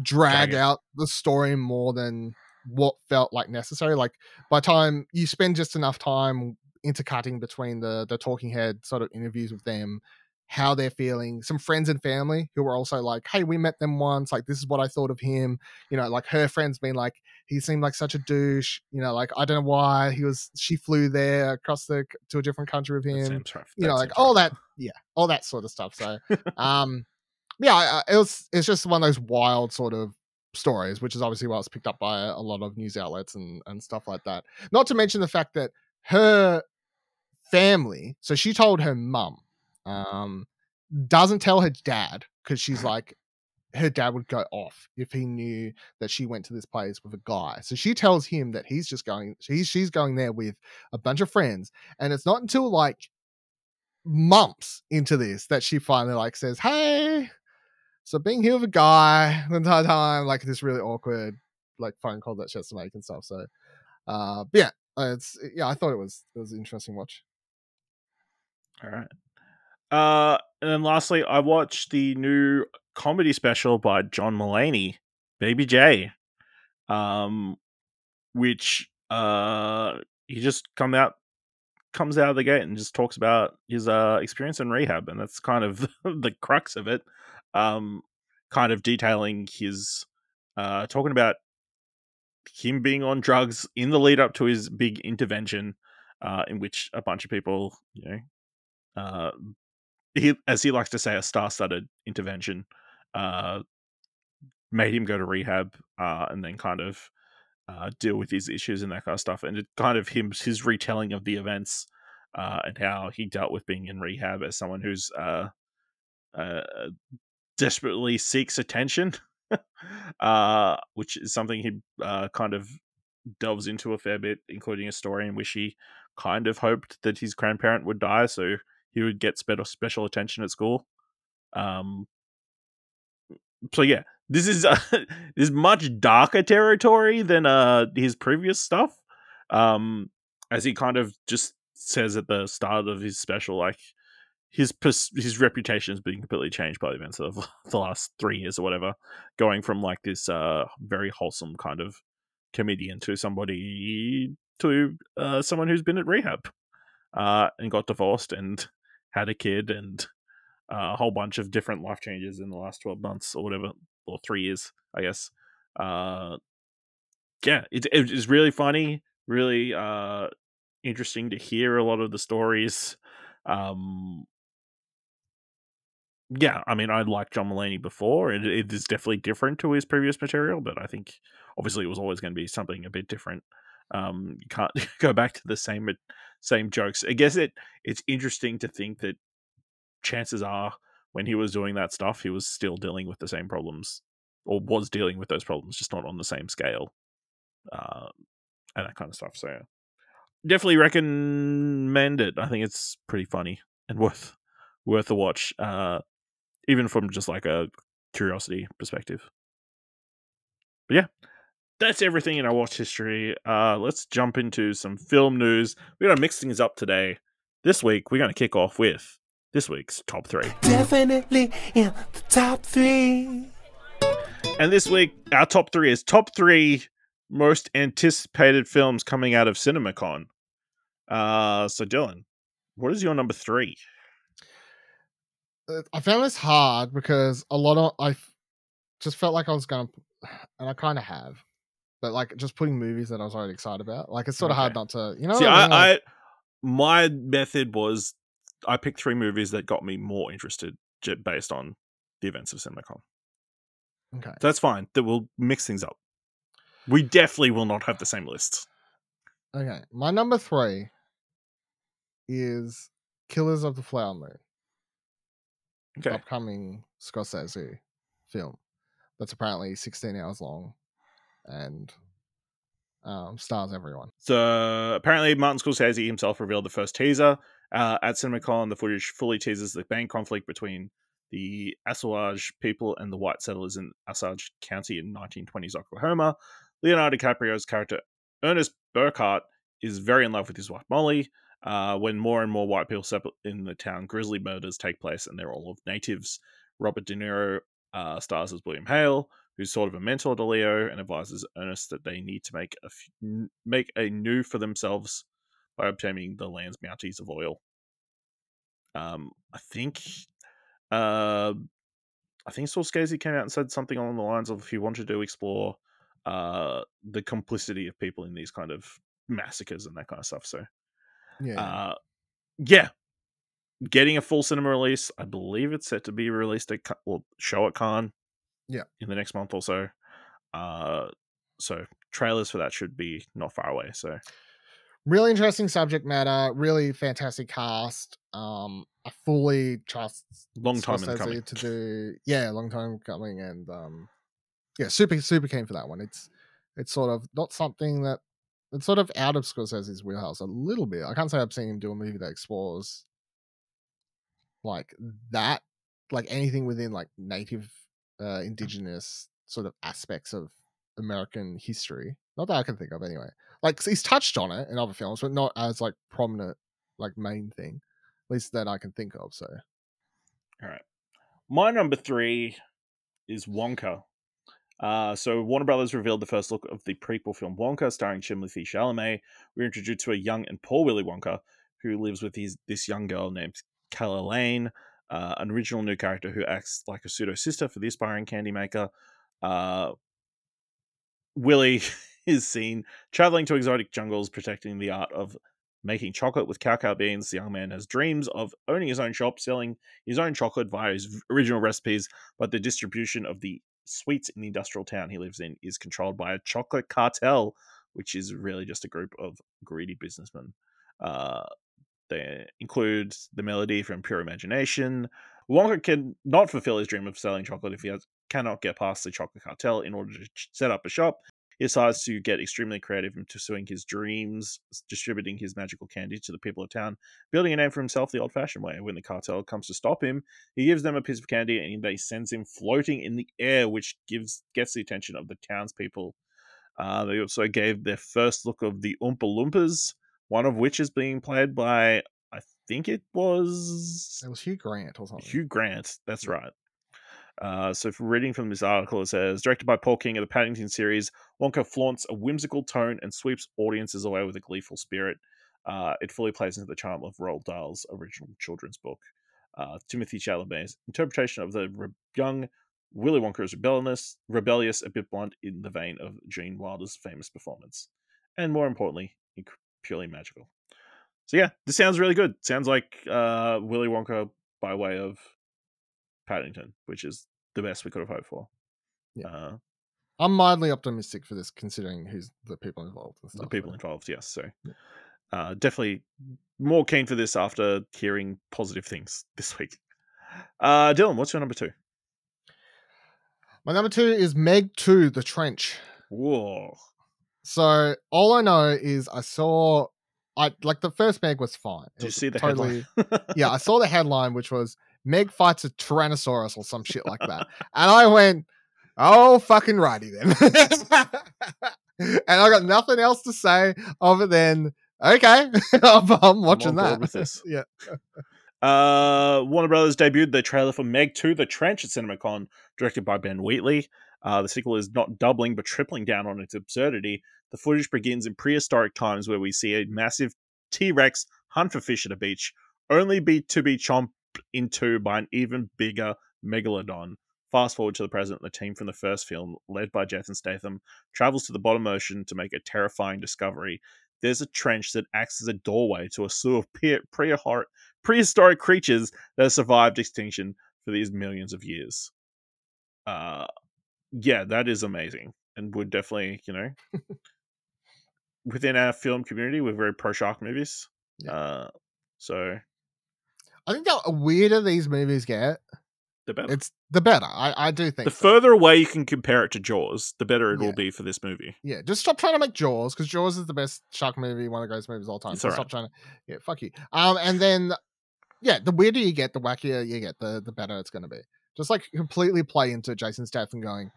Speaker 3: drag
Speaker 2: Drag
Speaker 3: out the story more than what felt like necessary. Like by time you spend just enough time intercutting between the the talking head sort of interviews with them how they're feeling some friends and family who were also like hey we met them once like this is what i thought of him you know like her friends being like he seemed like such a douche you know like i don't know why he was she flew there across the to a different country with him you know like all that yeah all that sort of stuff so um yeah it was it's just one of those wild sort of stories which is obviously why it's picked up by a lot of news outlets and and stuff like that. Not to mention the fact that her family so she told her mum um doesn't tell her dad because she's like her dad would go off if he knew that she went to this place with a guy so she tells him that he's just going she's she's going there with a bunch of friends and it's not until like months into this that she finally like says hey so being here with a guy the entire time like this really awkward like phone call that she has to make and stuff so uh but yeah it's yeah i thought it was it was an interesting watch
Speaker 2: All right. Uh, and then lastly, I watched the new comedy special by John Mulaney, Baby J, um, which uh he just come out comes out of the gate and just talks about his uh experience in rehab, and that's kind of the crux of it. Um, kind of detailing his uh talking about him being on drugs in the lead up to his big intervention, uh, in which a bunch of people, you know, uh, he as he likes to say, a star-studded intervention, uh, made him go to rehab, uh, and then kind of uh, deal with his issues and that kind of stuff, and it kind of him his retelling of the events, uh, and how he dealt with being in rehab as someone who's uh, uh, desperately seeks attention, which is something he kind of delves into a fair bit, including a story in which he kind of hoped that his grandparent would die, so he would get special attention at school. Um, so yeah, this is uh, this is much darker territory than uh his previous stuff. Um, as he kind of just says at the start of his special, like his pers- his reputation has been completely changed by the events of the last three years or whatever, going from like this uh very wholesome kind of comedian to somebody to uh someone who's been at rehab, uh, and got divorced and had a kid and uh, a whole bunch of different life changes in the last 12 months or whatever or three years i guess Uh, yeah, it it is really funny, really uh interesting to hear a lot of the stories. Um, yeah, I mean, I liked John Mulaney before. It, it is definitely different to his previous material, but I think obviously it was always going to be something a bit different. Um, you can't go back to the same same jokes. I guess it it's interesting to think that chances are when he was doing that stuff, he was still dealing with the same problems or was dealing with those problems, just not on the same scale, uh, and that kind of stuff. So definitely recommend it. I think it's pretty funny and worth worth a watch. Uh, even from just like a curiosity perspective. But yeah, that's everything in our watch history. Uh, let's jump into some film news. We're gonna mix things up today. This week, we're gonna kick off with this week's top three.
Speaker 4: Definitely in the top three.
Speaker 2: And this week, our top three is top three most anticipated films coming out of CinemaCon. Uh, so Dylan, what is your number three?
Speaker 3: Uh, I found this hard because a lot of I just felt like I was gonna, and I kind of have, but like just putting movies that I was already excited about. Like it's sort of hard not to, you know.
Speaker 2: See, I,
Speaker 3: mean? Like,
Speaker 2: I my method was I picked three movies that got me more interested based on the events of CinemaCon.
Speaker 3: okay.
Speaker 2: That's fine. That we'll mix things up. We definitely will not have the same list.
Speaker 3: Okay, my number three is Killers of the Flower Moon,
Speaker 2: Okay.
Speaker 3: upcoming Scorsese film that's apparently 16 hours long and um, stars everyone.
Speaker 2: So apparently, Martin Scorsese himself revealed the first teaser uh, at CinemaCon. The footage fully teases the main conflict between the Osage people and the white settlers in Osage County in 1920s Oklahoma. Leonardo DiCaprio's character Ernest Burkhart is very in love with his wife Molly. Uh, when more and more white people settle in the town, grisly murders take place, and they're all of natives. Robert De Niro uh, stars as William Hale, who's sort of a mentor to Leo and advises Ernest that they need to make a f- make a new for themselves by obtaining the land's bounties of oil. Um, I think, uh, I think Scorsese came out and said something along the lines of if he wanted to explore uh, the complicity of people in these kind of massacres and that kind of stuff. So,
Speaker 3: Yeah.
Speaker 2: uh, yeah, getting a full cinema release. I believe it's set to be released at well, show at Cannes.
Speaker 3: Yeah.
Speaker 2: in the next month or so. Uh, so trailers for that should be not far away. So
Speaker 3: really interesting subject matter, really fantastic cast. Um, I fully trust
Speaker 2: long time in coming.
Speaker 3: to do. Yeah, long time coming, and um, yeah, super super keen for that one. It's it's sort of not something that it's sort of out of Scorsese's wheelhouse a little bit. I can't say I've seen him do a movie that explores like that, like anything within like native, uh, indigenous sort of aspects of American history. Not that I can think of anyway. Like he's touched on it in other films, but not as like prominent, like main thing. At least that I can think of. So
Speaker 2: All right. My number three is Wonka. Uh, so Warner Brothers revealed the first look of the prequel film Wonka, starring Timothée Chalamet. We're introduced to a young and poor Willy Wonka, who lives with his this young girl named Calah Lane, uh, an original new character who acts like a pseudo sister for the aspiring candy maker. Uh, Willy is seen traveling to exotic jungles, protecting the art of making chocolate with cacao beans. The young man has dreams of owning his own shop, selling his own chocolate via his original recipes, but the distribution of the sweets in the industrial town he lives in is controlled by a chocolate cartel, which is really just a group of greedy businessmen. Uh, they include the melody from Pure Imagination. Wonka can not fulfill his dream of selling chocolate if he has, cannot get past the chocolate cartel in order to set up a shop. He decides to get extremely creative in pursuing his dreams, distributing his magical candy to the people of town, building a name for himself the old fashioned way. When the cartel comes to stop him, he gives them a piece of candy and they sends him floating in the air, which gives gets the attention of the townspeople. Uh, they also gave their first look of the Oompa Loompas, one of which is being played by, I think it was
Speaker 3: it was Hugh Grant or something.
Speaker 2: Hugh Grant. That's right. Uh, so, reading from this article, it says directed by Paul King of the Paddington series, Wonka flaunts a whimsical tone and sweeps audiences away with a gleeful spirit. Uh, it fully plays into the charm of Roald Dahl's original children's book. Uh, Timothée Chalamet's interpretation of the re- young Willy Wonka is rebellious, rebellious, a bit blunt in the vein of Gene Wilder's famous performance, and more importantly, inc- purely magical. So yeah, this sounds really good. Sounds like uh, Willy Wonka by way of Paddington, which is the best we could have hoped for.
Speaker 3: Yeah.
Speaker 2: Uh,
Speaker 3: I'm mildly optimistic for this, considering who's the people involved and stuff.
Speaker 2: the people involved, yes. So
Speaker 3: Yeah.
Speaker 2: uh, definitely more keen for this after hearing positive things this week. Uh, Dylan, what's your number two?
Speaker 3: My number two is Meg Two: The Trench.
Speaker 2: Whoa.
Speaker 3: So all I know is I saw, I like the first Meg was fine. It
Speaker 2: Did you see the
Speaker 3: totally,
Speaker 2: headline?
Speaker 3: yeah, I saw the headline, which was Meg fights a Tyrannosaurus or some shit like that, and I went, "Oh, fucking righty then." and I got nothing else to say other than, "Okay, I'm, I'm watching
Speaker 2: board
Speaker 3: that." yeah,
Speaker 2: Uh, Warner Brothers debuted the trailer for Meg 2, The Trench at CinemaCon, directed by Ben Wheatley. Uh, the sequel is not doubling but tripling down on its absurdity. The footage begins in prehistoric times where we see a massive T Rex hunt for fish at a beach, only be to be chomped into by an even bigger megalodon. Fast forward to the present, the team from the first film, led by Jason Statham, travels to the bottom ocean to make a terrifying discovery. There's a trench that acts as a doorway to a slew of pre- prehistoric creatures that have survived extinction for these millions of years. Uh, yeah, that is amazing, and would definitely, you know, within our film community, we're very pro shark movies.
Speaker 3: Yeah.
Speaker 2: Uh, so
Speaker 3: I think the weirder these movies get,
Speaker 2: the better.
Speaker 3: it's the better. I, I do think
Speaker 2: the
Speaker 3: so.
Speaker 2: further away you can compare it to Jaws, the better it
Speaker 3: Yeah.
Speaker 2: will be for this movie.
Speaker 3: Yeah, just stop trying to make Jaws because Jaws is the best shark movie, one of the greatest movies of all time. So
Speaker 2: alright.
Speaker 3: stop trying to. Yeah, fuck you. Um, and then, yeah, the weirder you get, the wackier you get, the the better it's going to be. Just like completely play into Jason Statham going,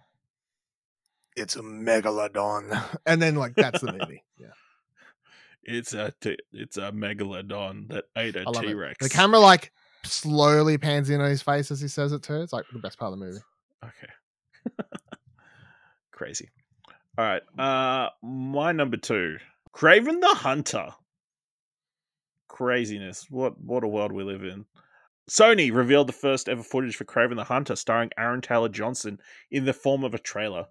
Speaker 3: "It's a megalodon," and then like that's the movie. Yeah,
Speaker 2: It's a t- it's a megalodon that ate a
Speaker 3: I love it.
Speaker 2: T Rex.
Speaker 3: the camera like slowly pans in on his face as he says it too. It's like the best part of the movie.
Speaker 2: Okay. Crazy. All right. Uh my number 2. Kraven the Hunter. Craziness. What what a world we live in. Sony revealed the first ever footage for Kraven the Hunter starring Aaron Taylor Johnson in the form of a trailer.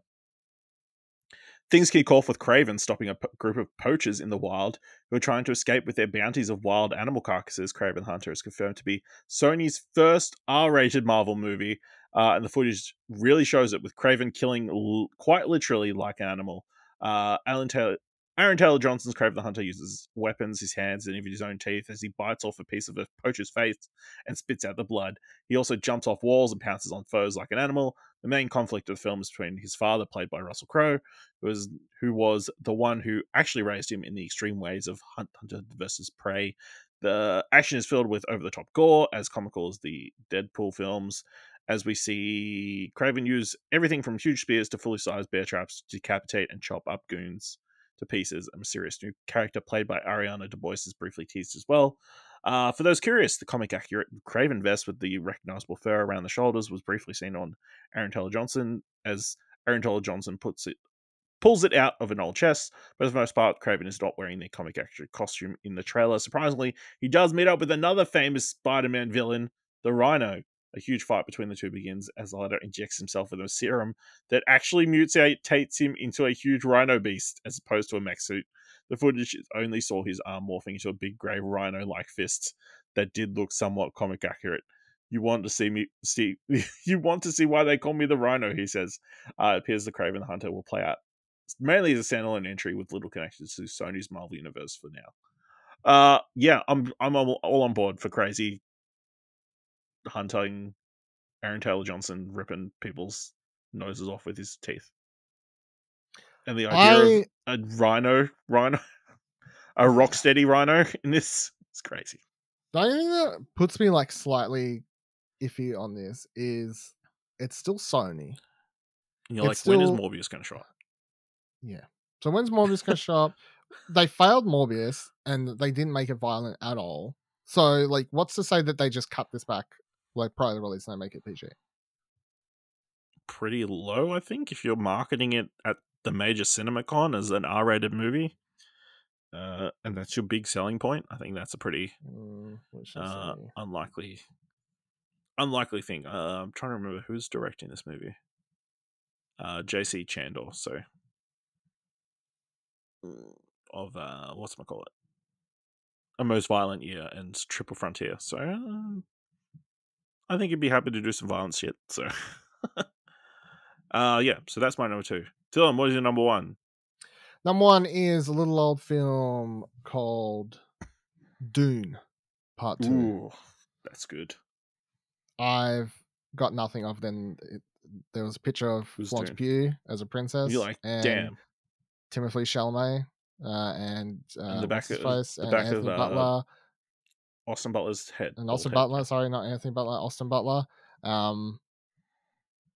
Speaker 2: Things kick off with Kraven stopping a p- group of poachers in the wild who are trying to escape with their bounties of wild animal carcasses. Kraven Hunter is confirmed to be Sony's first R rated Marvel movie uh, and the footage really shows it with Kraven killing l- quite literally like an animal. Uh, Alan Taylor, Aaron Taylor Johnson's Kraven the Hunter uses weapons, his hands, and even his own teeth as he bites off a piece of a poacher's face and spits out the blood. He also jumps off walls and pounces on foes like an animal. The main conflict of the film is between his father, played by Russell Crowe, who was who was the one who actually raised him in the extreme ways of hunt, hunter versus prey. The action is filled with over the top gore, as comical as the Deadpool films, as we see Kraven use everything from huge spears to fully sized bear traps to decapitate and chop up goons to pieces. A mysterious new character played by Ariana DeBose is briefly teased as well. Uh, for those curious, the comic accurate Kraven vest with the recognizable fur around the shoulders was briefly seen on Aaron Taylor Johnson, as Aaron Taylor Johnson puts it pulls it out of an old chest. But for the most part, Kraven is not wearing the comic accurate costume in the trailer. Surprisingly, he does meet up with another famous Spider-Man villain, the Rhino. A huge fight between the two begins as the latter injects himself with a serum that actually mutates him into a huge rhino beast as opposed to a mech suit. The footage only saw his arm morphing into a big grey rhino like fist that did look somewhat comic accurate. You want to see me see you want to see why they call me the rhino, he says. Uh, it appears the Kraven Hunter will play out mainly as a standalone entry with little connections to Sony's Marvel universe for now. Uh yeah, I'm I'm all on board for crazy hunting Aaron Taylor Johnson ripping people's noses off with his teeth. And the idea
Speaker 3: I
Speaker 2: of a rhino, rhino, a rocksteady rhino in this is crazy.
Speaker 3: the only thing that puts me like slightly iffy on this is it's still Sony.
Speaker 2: And you're
Speaker 3: It's
Speaker 2: like, when is Morbius going to show up?
Speaker 3: Yeah. So when's Morbius gonna show up? They failed Morbius and they didn't make it violent at all. So like what's to say that they just cut this back like prior to release they make it PG?
Speaker 2: Pretty low, I think, if you're marketing it at the major CinemaCon as an R-rated movie. Uh, and that's your big selling point. I think that's a pretty
Speaker 3: Mm,
Speaker 2: uh, unlikely unlikely thing. Uh, I'm trying to remember who's directing this movie. Uh, J.C. Chandor. So of uh, what's my call it? A most violent year and Triple Frontier. So uh, I think he'd be happy to do some violent shit. So uh, yeah. So that's my number two. Dylan, what is your number one?
Speaker 3: Number one is a little old film called Dune Part Two.
Speaker 2: Ooh, that's good.
Speaker 3: I've got nothing other than it, there was a picture of
Speaker 2: Who's
Speaker 3: Florence
Speaker 2: Dune?
Speaker 3: Pugh as a princess.
Speaker 2: You're like,
Speaker 3: and
Speaker 2: damn.
Speaker 3: Timothée Chalamet uh, and uh,
Speaker 2: And the back of-
Speaker 3: face?
Speaker 2: the
Speaker 3: and
Speaker 2: back of, uh,
Speaker 3: Butler
Speaker 2: Austin Butler's head.
Speaker 3: and Austin. Butler. Sorry, not Anthony Butler. Austin Butler. Um,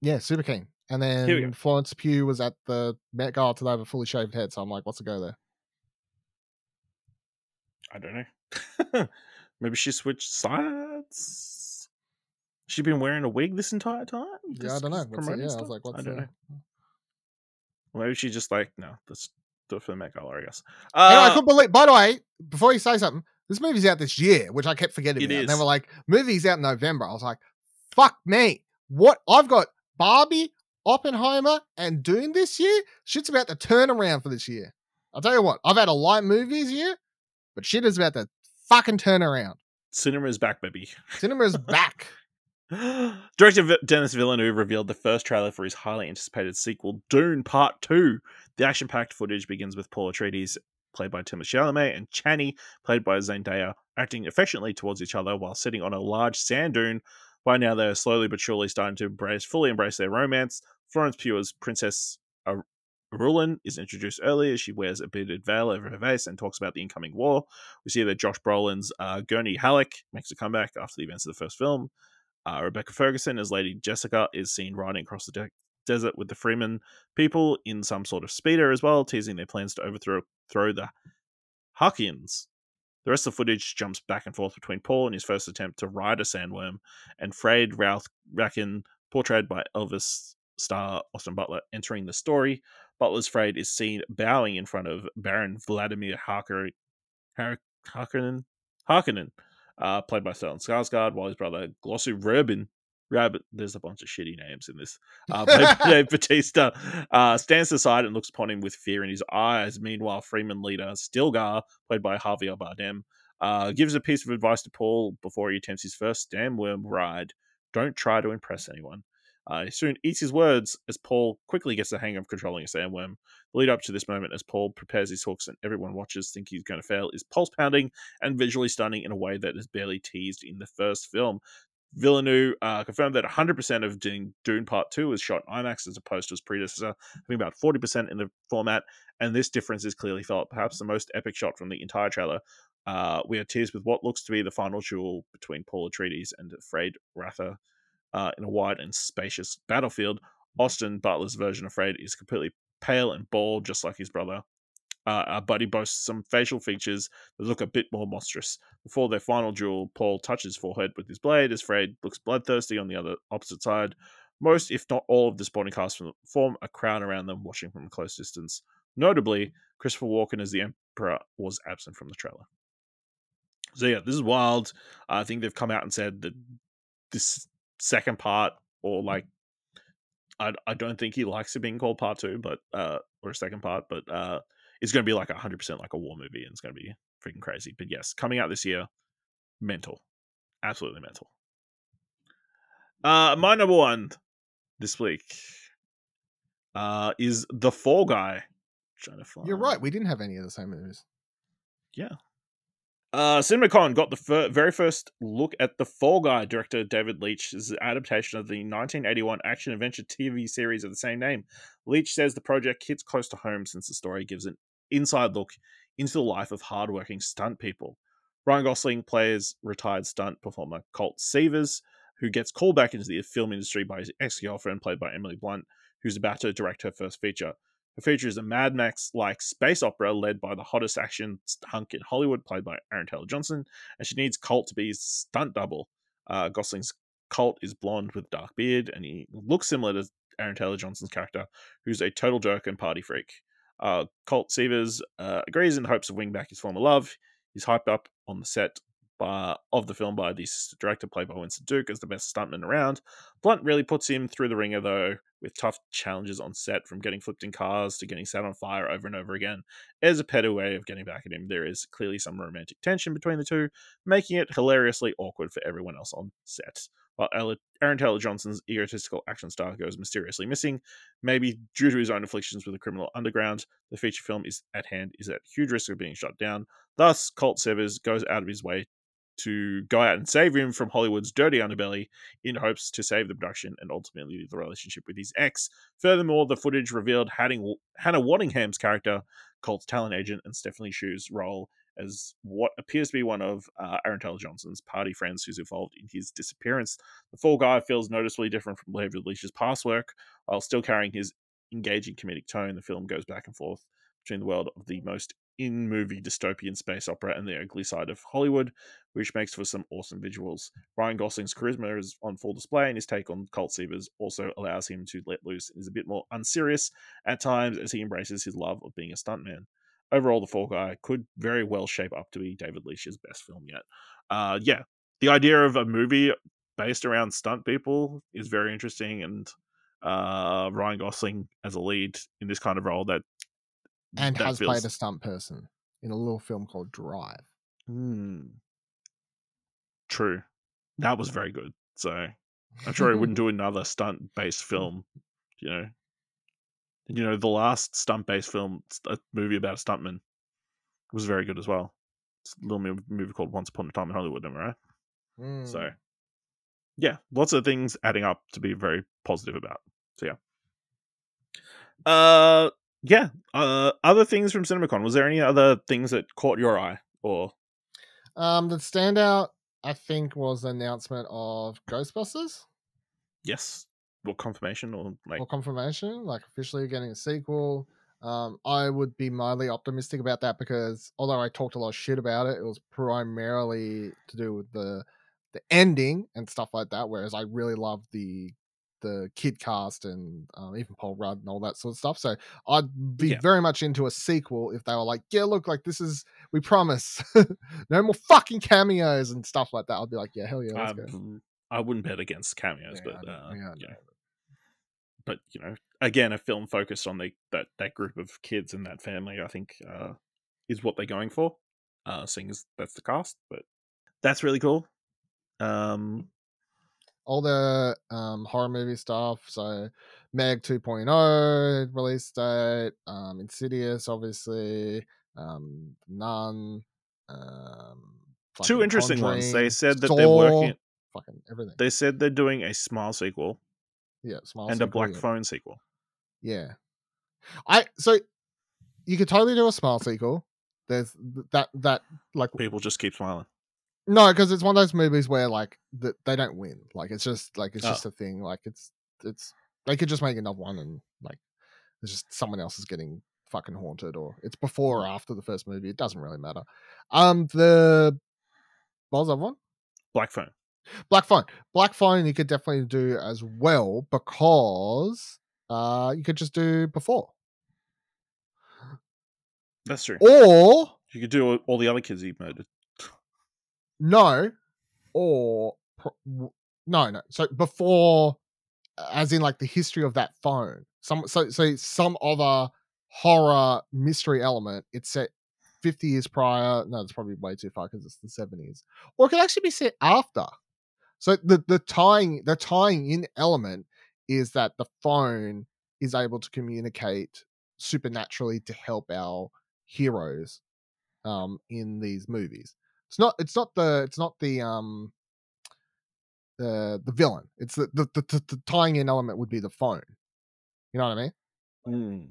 Speaker 3: yeah, super keen. And
Speaker 2: Here we go.
Speaker 3: then Florence Pugh was at the Met Gala today with a fully shaved head. So I'm like, what's the go there?
Speaker 2: I don't know. Maybe she switched sides. She been wearing a wig this entire time.
Speaker 3: Yeah, I don't know. What's
Speaker 2: promoting
Speaker 3: yeah, I was like, what's
Speaker 2: I don't
Speaker 3: the...
Speaker 2: know. Maybe she just like no, let's do it for the Met Gala, I guess.
Speaker 3: And I
Speaker 2: Uh,
Speaker 3: couldn't believe. By the way, before you say something, this movie's out this year, which I kept forgetting.
Speaker 2: It
Speaker 3: about. And they were like, "Movie's out in November." I was like, "Fuck me! What? I've got Barbie, Oppenheimer, and Dune this year. Shit's about to turn around for this year. I'll tell you what. I've had a light movies year, but shit is about to fucking turn around.
Speaker 2: cinema is back, baby.
Speaker 3: Cinema's back.
Speaker 2: Director V- Denis Villeneuve revealed the first trailer for his highly anticipated sequel, Dune Part 2. The action packed footage begins with Paul Atreides, played by Timothée Chalamet, and Chani, played by Zendaya, acting affectionately towards each other while sitting on a large sand dune. By now, they are slowly but surely starting to embrace, fully embrace their romance. Florence Pugh's Princess Irulan is introduced earlier. she wears a beaded veil over her face and talks about the incoming war. We see that Josh Brolin's uh, Gurney Halleck makes a comeback after the events of the first film. Uh, Rebecca Ferguson as Lady Jessica is seen riding across the de- desert with the Fremen people in some sort of speeder as well, teasing their plans to overthrow throw the Harkians. The rest of the footage jumps back and forth between Paul and his first attempt to ride a sandworm, and Frade Ralph Racken, portrayed by Elvis star Austin Butler, entering the story. Butler's Frade is seen bowing in front of Baron Vladimir Harker, Har- Harkonnen, Harkonnen, uh, played by Stellan Skarsgård, while his brother Glossu Rubin, Rabbit, there's a bunch of shitty names in this, uh, Dave Batista, uh, stands aside and looks upon him with fear in his eyes. Meanwhile, Fremen leader Stilgar, played by Javier Bardem, uh, gives a piece of advice to Paul before he attempts his first sandworm ride. Don't try to impress anyone. Uh, he soon eats his words as Paul quickly gets the hang of controlling a sandworm. The lead up to this moment, as Paul prepares his hooks and everyone watches think he's going to fail, is pulse pounding and visually stunning in a way that is barely teased in the first film. Villeneuve uh, confirmed that 100% of Dune, Part 2 was shot IMAX as opposed to his predecessor, having about 40% in the format, and this difference is clearly felt. Perhaps the most epic shot from the entire trailer. Uh, we are teased with what looks to be the final duel between Paul Atreides and Frade Ratha uh, in a wide and spacious battlefield. Austin Butler's version of Frade is completely pale and bald, just like his brother. Uh, he boasts some facial features that look a bit more monstrous. Before their final duel, Paul touches forehead with his blade as Frade looks bloodthirsty on the other opposite side. Most, if not all, of the supporting cast form a crowd around them, watching from a close distance. Notably, Christopher Walken as the Emperor was absent from the trailer. So yeah, this is wild. I think they've come out and said that this second part, or like, I, I don't think he likes it being called part two, but uh, or a second part, but uh, it's going to be like hundred percent like a war movie, and it's going to be freaking crazy. But yes, coming out this year, mental, absolutely mental. Uh, my number one this week uh is the Fall Guy. Trying to find.
Speaker 3: You're right. We didn't have any of the same movies. Yeah.
Speaker 2: Uh, CinemaCon got the fir- very first look at The Fall Guy, director David Leitch's adaptation of the 1981 action adventure TV series of the same name. Leitch says the project hits close to home since the story gives an inside look into the life of hardworking stunt people. Ryan Gosling plays retired stunt performer Colt Seavers, who gets called back into the film industry by his ex girlfriend, played by Emily Blunt, who's about to direct her first feature. Her feature is a Mad Max like space opera led by the hottest action hunk in Hollywood, played by Aaron Taylor Johnson, and she needs Colt to be his stunt double. Uh, Gosling's Colt is blonde with dark beard, and he looks similar to Aaron Taylor Johnson's character, who's a total jerk and party freak. Uh, Colt Seavers uh, agrees in the hopes of winning back his former love. He's hyped up on the set by, of the film by the assistant director, played by Winston Duke, as the best stuntman around. Blunt really puts him through the ringer, though, with tough challenges on set, from getting flipped in cars to getting set on fire over and over again. As a petty way of getting back at him, there is clearly some romantic tension between the two, making it hilariously awkward for everyone else on set. While Aaron Taylor Johnson's egotistical action star goes mysteriously missing, maybe due to his own afflictions with the criminal underground, the feature film is at hand is at huge risk of being shut down. Thus, Colt Seavers goes out of his way to go out and save him from Hollywood's dirty underbelly in hopes to save the production and ultimately the relationship with his ex. Furthermore, the footage revealed Hannah Waddingham's character, Colt's talent agent, and Stephanie Hsu's role as what appears to be one of uh, Aaron Taylor Johnson's party friends who's involved in his disappearance. The Fall Guy feels noticeably different from David Leitch's past work, while still carrying his engaging comedic tone. The film goes back and forth between the world of the most in movie dystopian space opera and the ugly side of Hollywood, which makes for some awesome visuals. Ryan Gosling's charisma is on full display, and his take on cult Seavers also allows him to let loose and is a bit more unserious at times as he embraces his love of being a stuntman. Overall, The Fall Guy could very well shape up to be David Leitch's best film yet. Uh, yeah, the idea of a movie based around stunt people is very interesting, and uh, Ryan Gosling as a lead in this kind of role that
Speaker 3: and
Speaker 2: that
Speaker 3: has
Speaker 2: feels-
Speaker 3: played a stunt person in a little film called Drive.
Speaker 2: Hmm. True. That was very good. So I'm sure he wouldn't do another stunt based film, you know. You know, the last stunt based film, a movie about a stuntman, was very good as well. It's a little movie, movie called Once Upon a Time in Hollywood, am I right?
Speaker 3: Mm.
Speaker 2: So, yeah, lots of things adding up to be very positive about. So, yeah. Uh, yeah. Uh, other things from CinemaCon. Was there any other things that caught your eye? Or
Speaker 3: Um, the standout, I think, was the announcement of Ghostbusters
Speaker 2: yes, or confirmation, or like
Speaker 3: or confirmation, like officially getting a sequel. Um, I would be mildly optimistic about that because although I talked a lot of shit about it, it was primarily to do with the the ending and stuff like that. Whereas I really love the the kid cast and um, even Paul Rudd and all that sort of stuff. So I'd be
Speaker 2: Yeah.
Speaker 3: very much into a sequel if they were like, yeah, look, like this is we promise no more fucking cameos and stuff like that. I'd be like, yeah, hell yeah, let's go.
Speaker 2: um, I wouldn't bet against cameos,
Speaker 3: Yeah,
Speaker 2: but uh,
Speaker 3: yeah,
Speaker 2: yeah. but you know, again, a film focused on the that that group of kids and that family, I think, uh, is what they're going for. Uh, seeing as that's the cast, but that's really cool. Um,
Speaker 3: all the um, horror movie stuff. So Meg 2.0 release date, um, Insidious, obviously, um, Nun, um,
Speaker 2: two interesting ones. They said that they're working.
Speaker 3: fucking everything.
Speaker 2: They said they're doing a Smile sequel
Speaker 3: yeah, small
Speaker 2: and a Black
Speaker 3: yeah.
Speaker 2: Phone sequel.
Speaker 3: Yeah, I so you could totally do a smile sequel. There's that that like
Speaker 2: People just keep smiling.
Speaker 3: No, because it's one of those movies where like the, they don't win. Like it's just like it's
Speaker 2: Oh.
Speaker 3: just a thing. Like it's it's they could just make another one and like it's just someone else is getting fucking haunted or it's before or after the first movie. It doesn't really matter. Um the what was that one?
Speaker 2: Black Phone.
Speaker 3: Black Phone. Black Phone you could definitely do as well because uh you could just do before.
Speaker 2: That's true.
Speaker 3: Or
Speaker 2: You could do all- all the other kids he murdered.
Speaker 3: No or no no. So before as in like the history of that phone. Some so so some other horror mystery element it's set 50 years prior. No it's probably way too far because it's the 70s or it could actually be set after. So the the tying the tying in element is that the phone is able to communicate supernaturally to help our heroes um in these movies it's not it's not the it's not the um the the villain. It's the the, the, the, tying in element would be the phone. You know what i mean?
Speaker 2: Mm.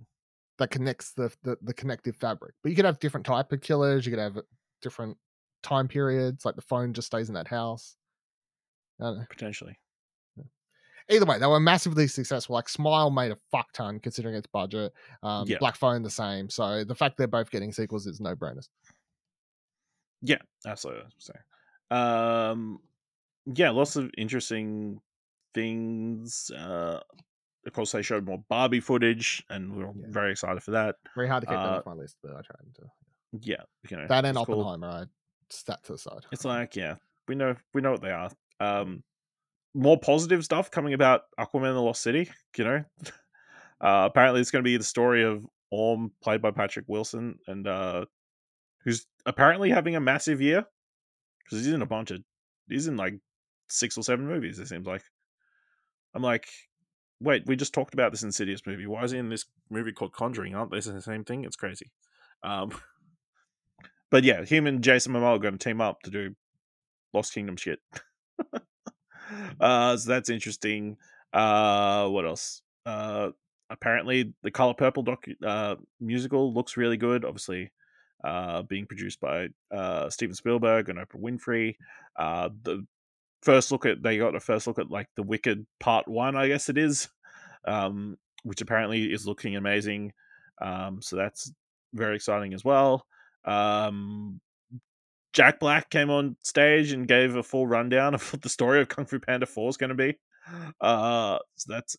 Speaker 3: that connects the, the the connective fabric. But you could have different type of killers you could have different time periods like the phone just stays in that house. I don't know.
Speaker 2: Potentially.
Speaker 3: either way they were massively successful like smile made a fuck ton considering its budget. Um
Speaker 2: Yeah.
Speaker 3: black phone the same. So the fact they're both getting sequels is no brainers
Speaker 2: Yeah, absolutely. That's what I'm saying. Um, yeah, lots of interesting things. Uh, of course, they showed more Barbie footage, and we are
Speaker 3: Yeah.
Speaker 2: very excited for that.
Speaker 3: very hard to keep that
Speaker 2: Uh,
Speaker 3: off my list but i tried to
Speaker 2: Yeah, you know,
Speaker 3: that and
Speaker 2: it's cool.
Speaker 3: oppenheimer i stat to the side.
Speaker 2: It's like, yeah, we know we know what they are. Um, more positive stuff coming about Aquaman: The Lost City. You know, uh, apparently it's going to be the story of Orm, played by Patrick Wilson, and uh, who's apparently having a massive year because he's in a bunch of he's in like six or seven movies. It seems like. I'm like, wait, we just talked about this Insidious movie. Why is he in this movie called Conjuring? Aren't they the same thing? It's crazy. Um, but yeah, him and Jason Momoa are going to team up to do Lost Kingdom shit. uh, so that's interesting. Uh, what else? Uh, apparently, the Color Purple doc uh, musical looks really good. Obviously, uh, being produced by uh, Steven Spielberg and Oprah Winfrey. Uh, the first look at they got a first look at like the Wicked Part One, I guess it is, um, which apparently is looking amazing. Um, so that's very exciting as well. Um, Jack Black came on stage and gave a full rundown of what the story of Kung Fu Panda 4 is going to be. Uh, so that's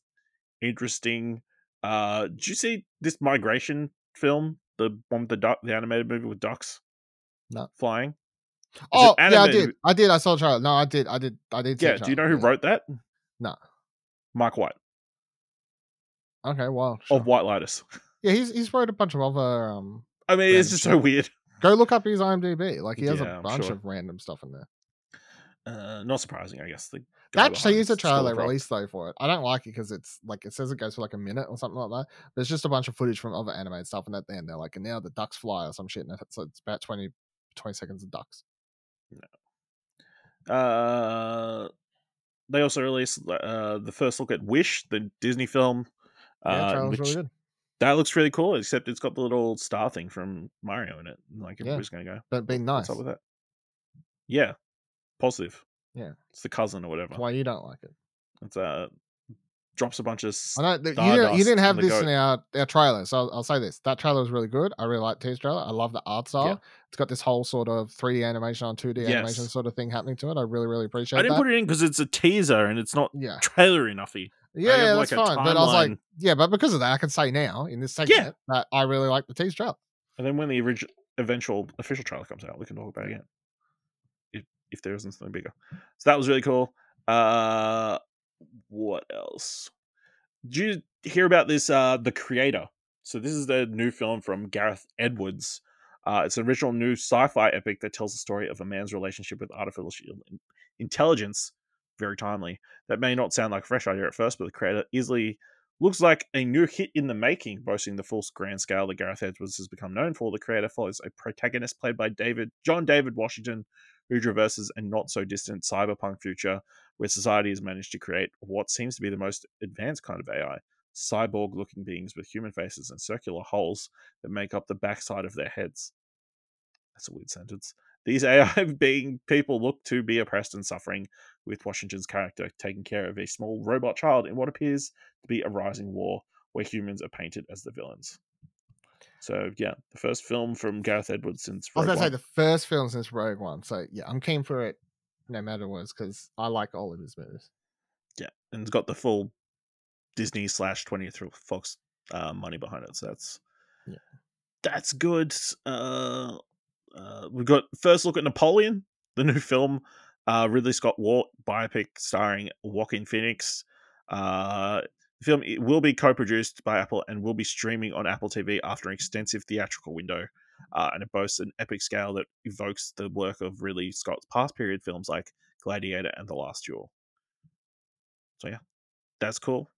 Speaker 2: interesting. Uh, did you see this migration film? The one with the duck, the animated movie with ducks
Speaker 3: No.
Speaker 2: flying.
Speaker 3: Oh yeah, I did. I did. I saw trailer. No, I did. I did. I did. See
Speaker 2: Yeah. Do you know who
Speaker 3: yeah.
Speaker 2: wrote that?
Speaker 3: No.
Speaker 2: Mike White
Speaker 3: Okay, well, sure.
Speaker 2: of White Lotus.
Speaker 3: yeah, he's he's wrote a bunch of other. Um,
Speaker 2: I mean, it's just
Speaker 3: shit.
Speaker 2: so weird.
Speaker 3: go look up his IMDb. Like he has
Speaker 2: Yeah,
Speaker 3: a bunch
Speaker 2: sure.
Speaker 3: of random stuff in there.
Speaker 2: Uh, not surprising, I guess. The
Speaker 3: That actually is a trailer they
Speaker 2: School of Rock.
Speaker 3: released though for it. I don't like it because it's like it says it goes for like a minute or something like that. There's just a bunch of footage from other animated stuff, and at the end they're like, and now the ducks fly or some shit, and it's, it's about 20, 20 seconds of ducks.
Speaker 2: Uh, they also released uh, the first look at Wish, the Disney film.
Speaker 3: Yeah,
Speaker 2: uh,
Speaker 3: trailer's
Speaker 2: which-
Speaker 3: really good.
Speaker 2: That looks really cool, except it's got the little star thing from Mario in it. Like,
Speaker 3: Yeah.
Speaker 2: everybody's going to go,
Speaker 3: But being nice.
Speaker 2: what's up with that? Yeah, positive.
Speaker 3: Yeah.
Speaker 2: It's the cousin or whatever.
Speaker 3: That's why you don't like it.
Speaker 2: It's uh, drops a bunch of.
Speaker 3: I know that you didn't, you didn't have this in our, our trailer, so I'll, I'll say this: that trailer was really good. I really like the teaser trailer. I love the art style. It's got this whole sort of 3D animation on 2D animation sort of thing happening to it. I really, really appreciate it.
Speaker 2: I didn't
Speaker 3: that.
Speaker 2: put it in because it's a teaser and it's not
Speaker 3: yeah,
Speaker 2: trailer enoughy.
Speaker 3: yeah, that's
Speaker 2: like, a
Speaker 3: fine. But I was like, yeah, but because of that, I can say now in this segment that I really like the teaser trailer.
Speaker 2: And then when the original, eventual official trailer comes out, we can talk about it again. If there isn't something bigger, so that was really cool. Uh, what else? Did you hear about this? Uh, the creator. So this is the new film from Gareth Edwards. Uh, it's an original new sci-fi epic that tells the story of a man's relationship with artificial intelligence. Very timely. That may not sound like a fresh idea at first, but the creator easily looks like a new hit in the making, boasting the full grand scale that Gareth Edwards has become known for. The creator follows a protagonist played by David John David Washington, who traverses a not so distant cyberpunk future where society has managed to create what seems to be the most advanced kind of AI. Cyborg looking beings with human faces and circular holes that make up the backside of their heads. That's a weird sentence. These AI being people look to be oppressed and suffering, with Washington's character taking care of a small robot child in what appears to be a rising war where humans are painted as the villains. So yeah, the first film from Gareth Edwards since
Speaker 3: I was
Speaker 2: Rogue
Speaker 3: gonna say
Speaker 2: One.
Speaker 3: the first film since Rogue One. So yeah, I'm keen for it, no matter what, because I like all of his movies.
Speaker 2: yeah, and it's got the full Disney slash 20th Fox uh, money behind it. So that's
Speaker 3: Yeah.
Speaker 2: that's good. Uh, uh, we've got first look at Napoleon, the new film, uh, Ridley Scott War biopic starring Joaquin Phoenix. The film it will be co-produced by Apple and will be streaming on Apple TV after an extensive theatrical window. Uh, and it boasts an epic scale that evokes the work of Ridley Scott's past period films like Gladiator and The Last Duel. So yeah, that's cool.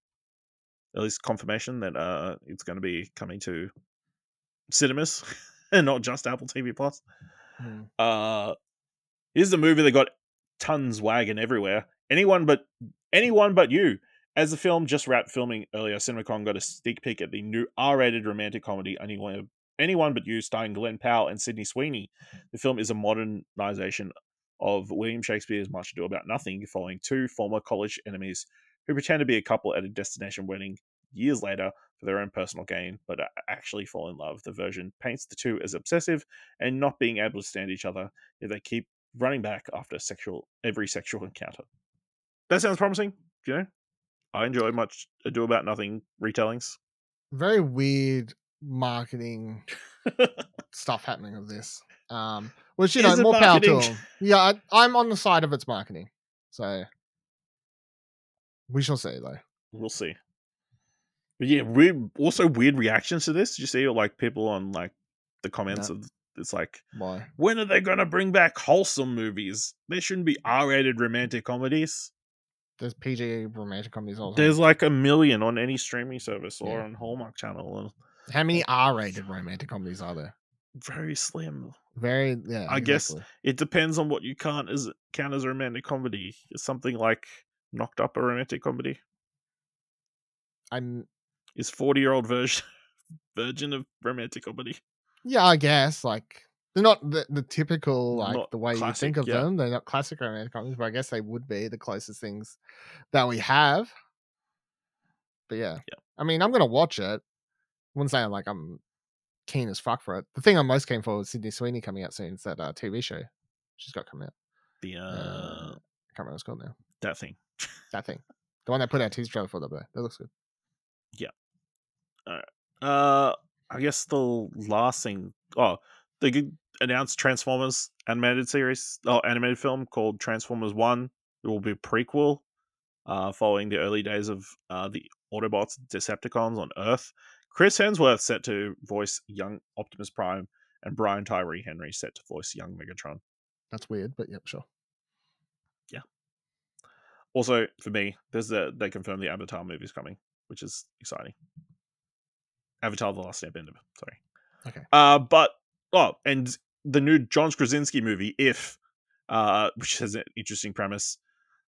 Speaker 2: At least confirmation that uh, it's going to be coming to cinemas and not just Apple TV Plus.
Speaker 3: Hmm.
Speaker 2: Uh, here's the movie that got tons wagging everywhere. Anyone but anyone but you. As the film just wrapped filming earlier, CinemaCon got a sneak peek at the new R-rated romantic comedy Anyone, Anyone But You, starring Glenn Powell and Sydney Sweeney. The film is a modernization of William Shakespeare's Much Ado About Nothing, following two former college enemies who pretend to be a couple at a destination wedding years later for their own personal gain, but actually fall in love. The version paints the two as obsessive and not being able to stand each other if they keep running back after sexual every sexual encounter. That sounds promising. You know, I enjoy much ado about nothing retellings.
Speaker 3: Very weird marketing stuff happening with this. Um, Which you know,
Speaker 2: Is it
Speaker 3: more power to them. Yeah, I, I'm on the side of its marketing. So we shall see though.
Speaker 2: We'll see. But yeah, weird. Also, weird reactions to this. Did you see like people on like the comments
Speaker 3: No.
Speaker 2: of it's like,
Speaker 3: Why?
Speaker 2: when are they gonna bring back wholesome movies? There shouldn't be R-rated romantic comedies.
Speaker 3: There's PG romantic comedies also.
Speaker 2: There's like a million on any streaming service or
Speaker 3: Yeah.
Speaker 2: on Hallmark Channel,
Speaker 3: How many R-rated romantic comedies are there?
Speaker 2: very slim.
Speaker 3: Very yeah.
Speaker 2: I guess-
Speaker 3: exactly.
Speaker 2: It depends on what you can't as count as a romantic comedy. Is something like Knocked Up a romantic comedy?
Speaker 3: I'm
Speaker 2: Is forty year old version version of romantic comedy?
Speaker 3: yeah, I guess like they're not the, the typical like
Speaker 2: Not
Speaker 3: the way you think of
Speaker 2: yeah.
Speaker 3: them. They're not classic romantic comedies, but I guess they would be the closest things that we have. But yeah,
Speaker 2: Yeah.
Speaker 3: I mean, I'm gonna watch it. I wouldn't say I'm like I'm keen as fuck for it. The thing I'm most keen for is Sydney Sweeney coming out soon. It's that uh, TV show she's got coming out.
Speaker 2: The uh,
Speaker 3: Uh, I can't remember what it's called now.
Speaker 2: that thing.
Speaker 3: That thing, the one that put out teaser trailer for the That looks good. Yeah. All right.
Speaker 2: Uh, I guess the last thing. Oh, the announced Transformers animated series, oh, animated film called Transformers One. It will be a prequel, uh, following the early days of uh the Autobots, Decepticons on Earth. Chris Hemsworth set to voice young Optimus Prime, and Brian Tyree Henry set to voice young Megatron.
Speaker 3: That's weird, but yep, sure. Yeah.
Speaker 2: Also, for me, there's the they confirmed the Avatar movie's coming, which is exciting. Avatar: The Last Airbender. Sorry.
Speaker 3: Okay.
Speaker 2: Uh, but oh, and the new John Krasinski movie, If, uh, which has an interesting premise.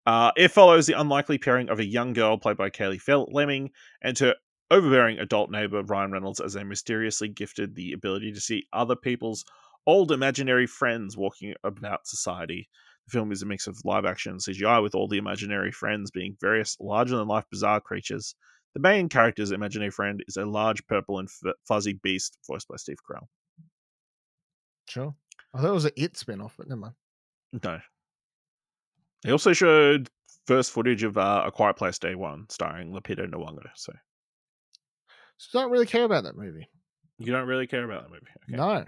Speaker 2: Uh, it follows the unlikely pairing of a young girl played by Cailey Fleming and her overbearing adult neighbor Ryan Reynolds as they mysteriously gifted the ability to see other people's old imaginary friends walking about society. The film is a mix of live action and CGI, with all the imaginary friends being various larger than life bizarre creatures. The main character's imaginary friend is a large purple and f- fuzzy beast voiced by Steve Carell.
Speaker 3: Sure. I thought it was an It spin off, but never mind.
Speaker 2: No. They also showed first footage of uh, A Quiet Place Day One, starring Lupita Nyong'o. So
Speaker 3: So don't really care about that movie.
Speaker 2: you don't really care about that movie. Okay.
Speaker 3: No.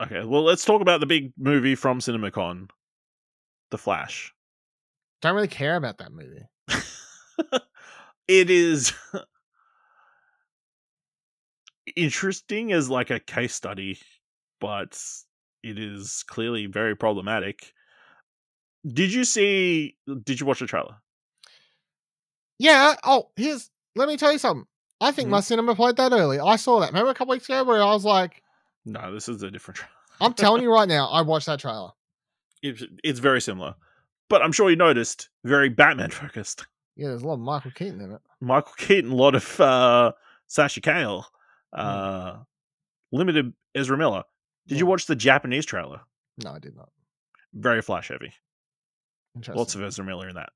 Speaker 2: Okay. Well, let's talk about the big movie from CinemaCon, The Flash.
Speaker 3: Don't really care about that movie.
Speaker 2: it is interesting as like a case study, but it is clearly very problematic. Did you see? Did you watch the trailer?
Speaker 3: Yeah. Oh, here's let me tell you something. I think
Speaker 2: Mhm.
Speaker 3: my cinema played that early. I saw that. Remember a couple weeks ago where I was like,
Speaker 2: No, this is a different trailer.
Speaker 3: I'm telling you right now, I watched that trailer.
Speaker 2: it's, it's very similar, but I'm sure you noticed very Batman focused.
Speaker 3: Yeah, there's a lot of Michael Keaton in it.
Speaker 2: Michael Keaton, a lot of uh, Sasha Calle, uh, limited Ezra Miller. Did you watch the Japanese trailer?
Speaker 3: No, I did not.
Speaker 2: Very flash heavy.
Speaker 3: Interesting.
Speaker 2: Lots of Ezra Miller in that.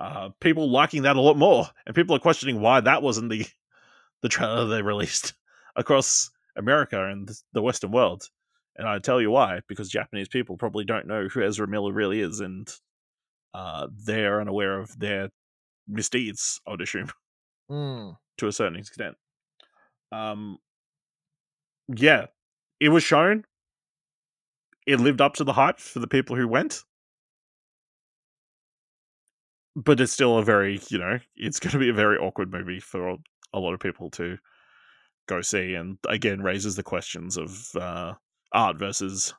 Speaker 2: Uh, people liking that a lot more, and people are questioning why that wasn't the the trailer they released across America and the Western world. And I tell you why, because Japanese people probably don't know who Ezra Miller really is, and uh, they're unaware of their misdeeds. I would assume
Speaker 3: Mm.
Speaker 2: to a certain extent. Um, yeah, it was shown. It lived up to the hype for the people who went. But it's still a very, you know, it's going to be a very awkward movie for a lot of people to go see. And again, raises the questions of uh, art versus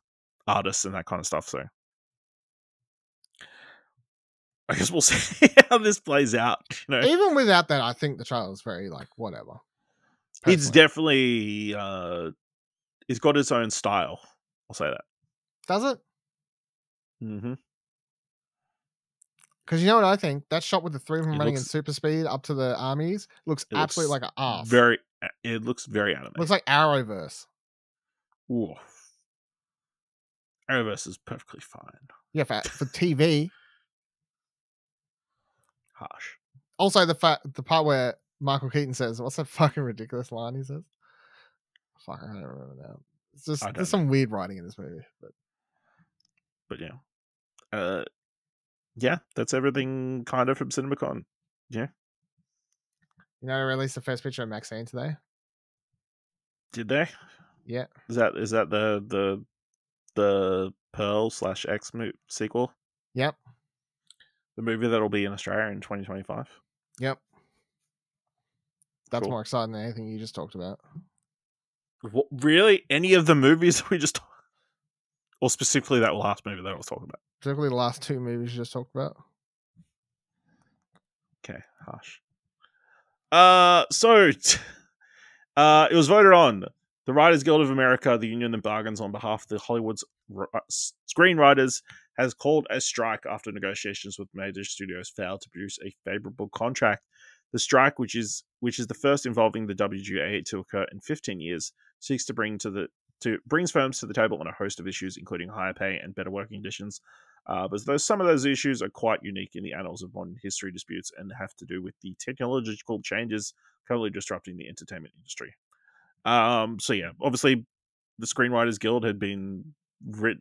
Speaker 2: artists and that kind of stuff. So I guess we'll see how this plays out. You know?
Speaker 3: Even without that, I think the trailer is very like whatever.
Speaker 2: it's definitely uh it's got his own style i'll say that
Speaker 3: Does it?
Speaker 2: mm-hmm.
Speaker 3: Because you know what I think? That shot with the three of them
Speaker 2: It
Speaker 3: running in super speed up to the armies looks absolutely
Speaker 2: looks
Speaker 3: like an ass.
Speaker 2: very it looks very anime
Speaker 3: looks like Arrowverse.
Speaker 2: Ooh. Arrowverse is perfectly fine
Speaker 3: Yeah, for, for TV.
Speaker 2: harsh
Speaker 3: Also, the fact the part where Michael Keaton says, "What's that fucking ridiculous line?" He says, "Fuck, I don't remember now." It's just there's some weird writing in this movie, but
Speaker 2: but yeah uh yeah that's everything kind of from cinemacon Yeah.
Speaker 3: you know, they released the first picture of Maxine today.
Speaker 2: did they
Speaker 3: Yeah,
Speaker 2: is that is that the the the Pearl slash X mo- sequel.
Speaker 3: Yep.
Speaker 2: The movie that'll be in Australia in 2025.
Speaker 3: Yep. That's
Speaker 2: Cool.
Speaker 3: more exciting than anything you just talked about.
Speaker 2: What, really? Any of the movies we just, or specifically that last movie that I was talking about?
Speaker 3: Specifically the last two movies you just talked about.
Speaker 2: Okay, harsh. Uh, so, t- uh, it was voted on. The Writers Guild of America, the union that bargains on behalf of the Hollywood's r- uh, screenwriters, has called a strike after negotiations with major studios failed to produce a favorable contract. The strike, which is which is the first involving the WGA to occur in 15 years, seeks to bring to the to brings firms to the table on a host of issues, including higher pay and better working conditions. Uh, but those some of those issues are quite unique in the annals of modern history disputes and have to do with the technological changes currently disrupting the entertainment industry. Um, so yeah, obviously, the Screenwriters Guild had been writ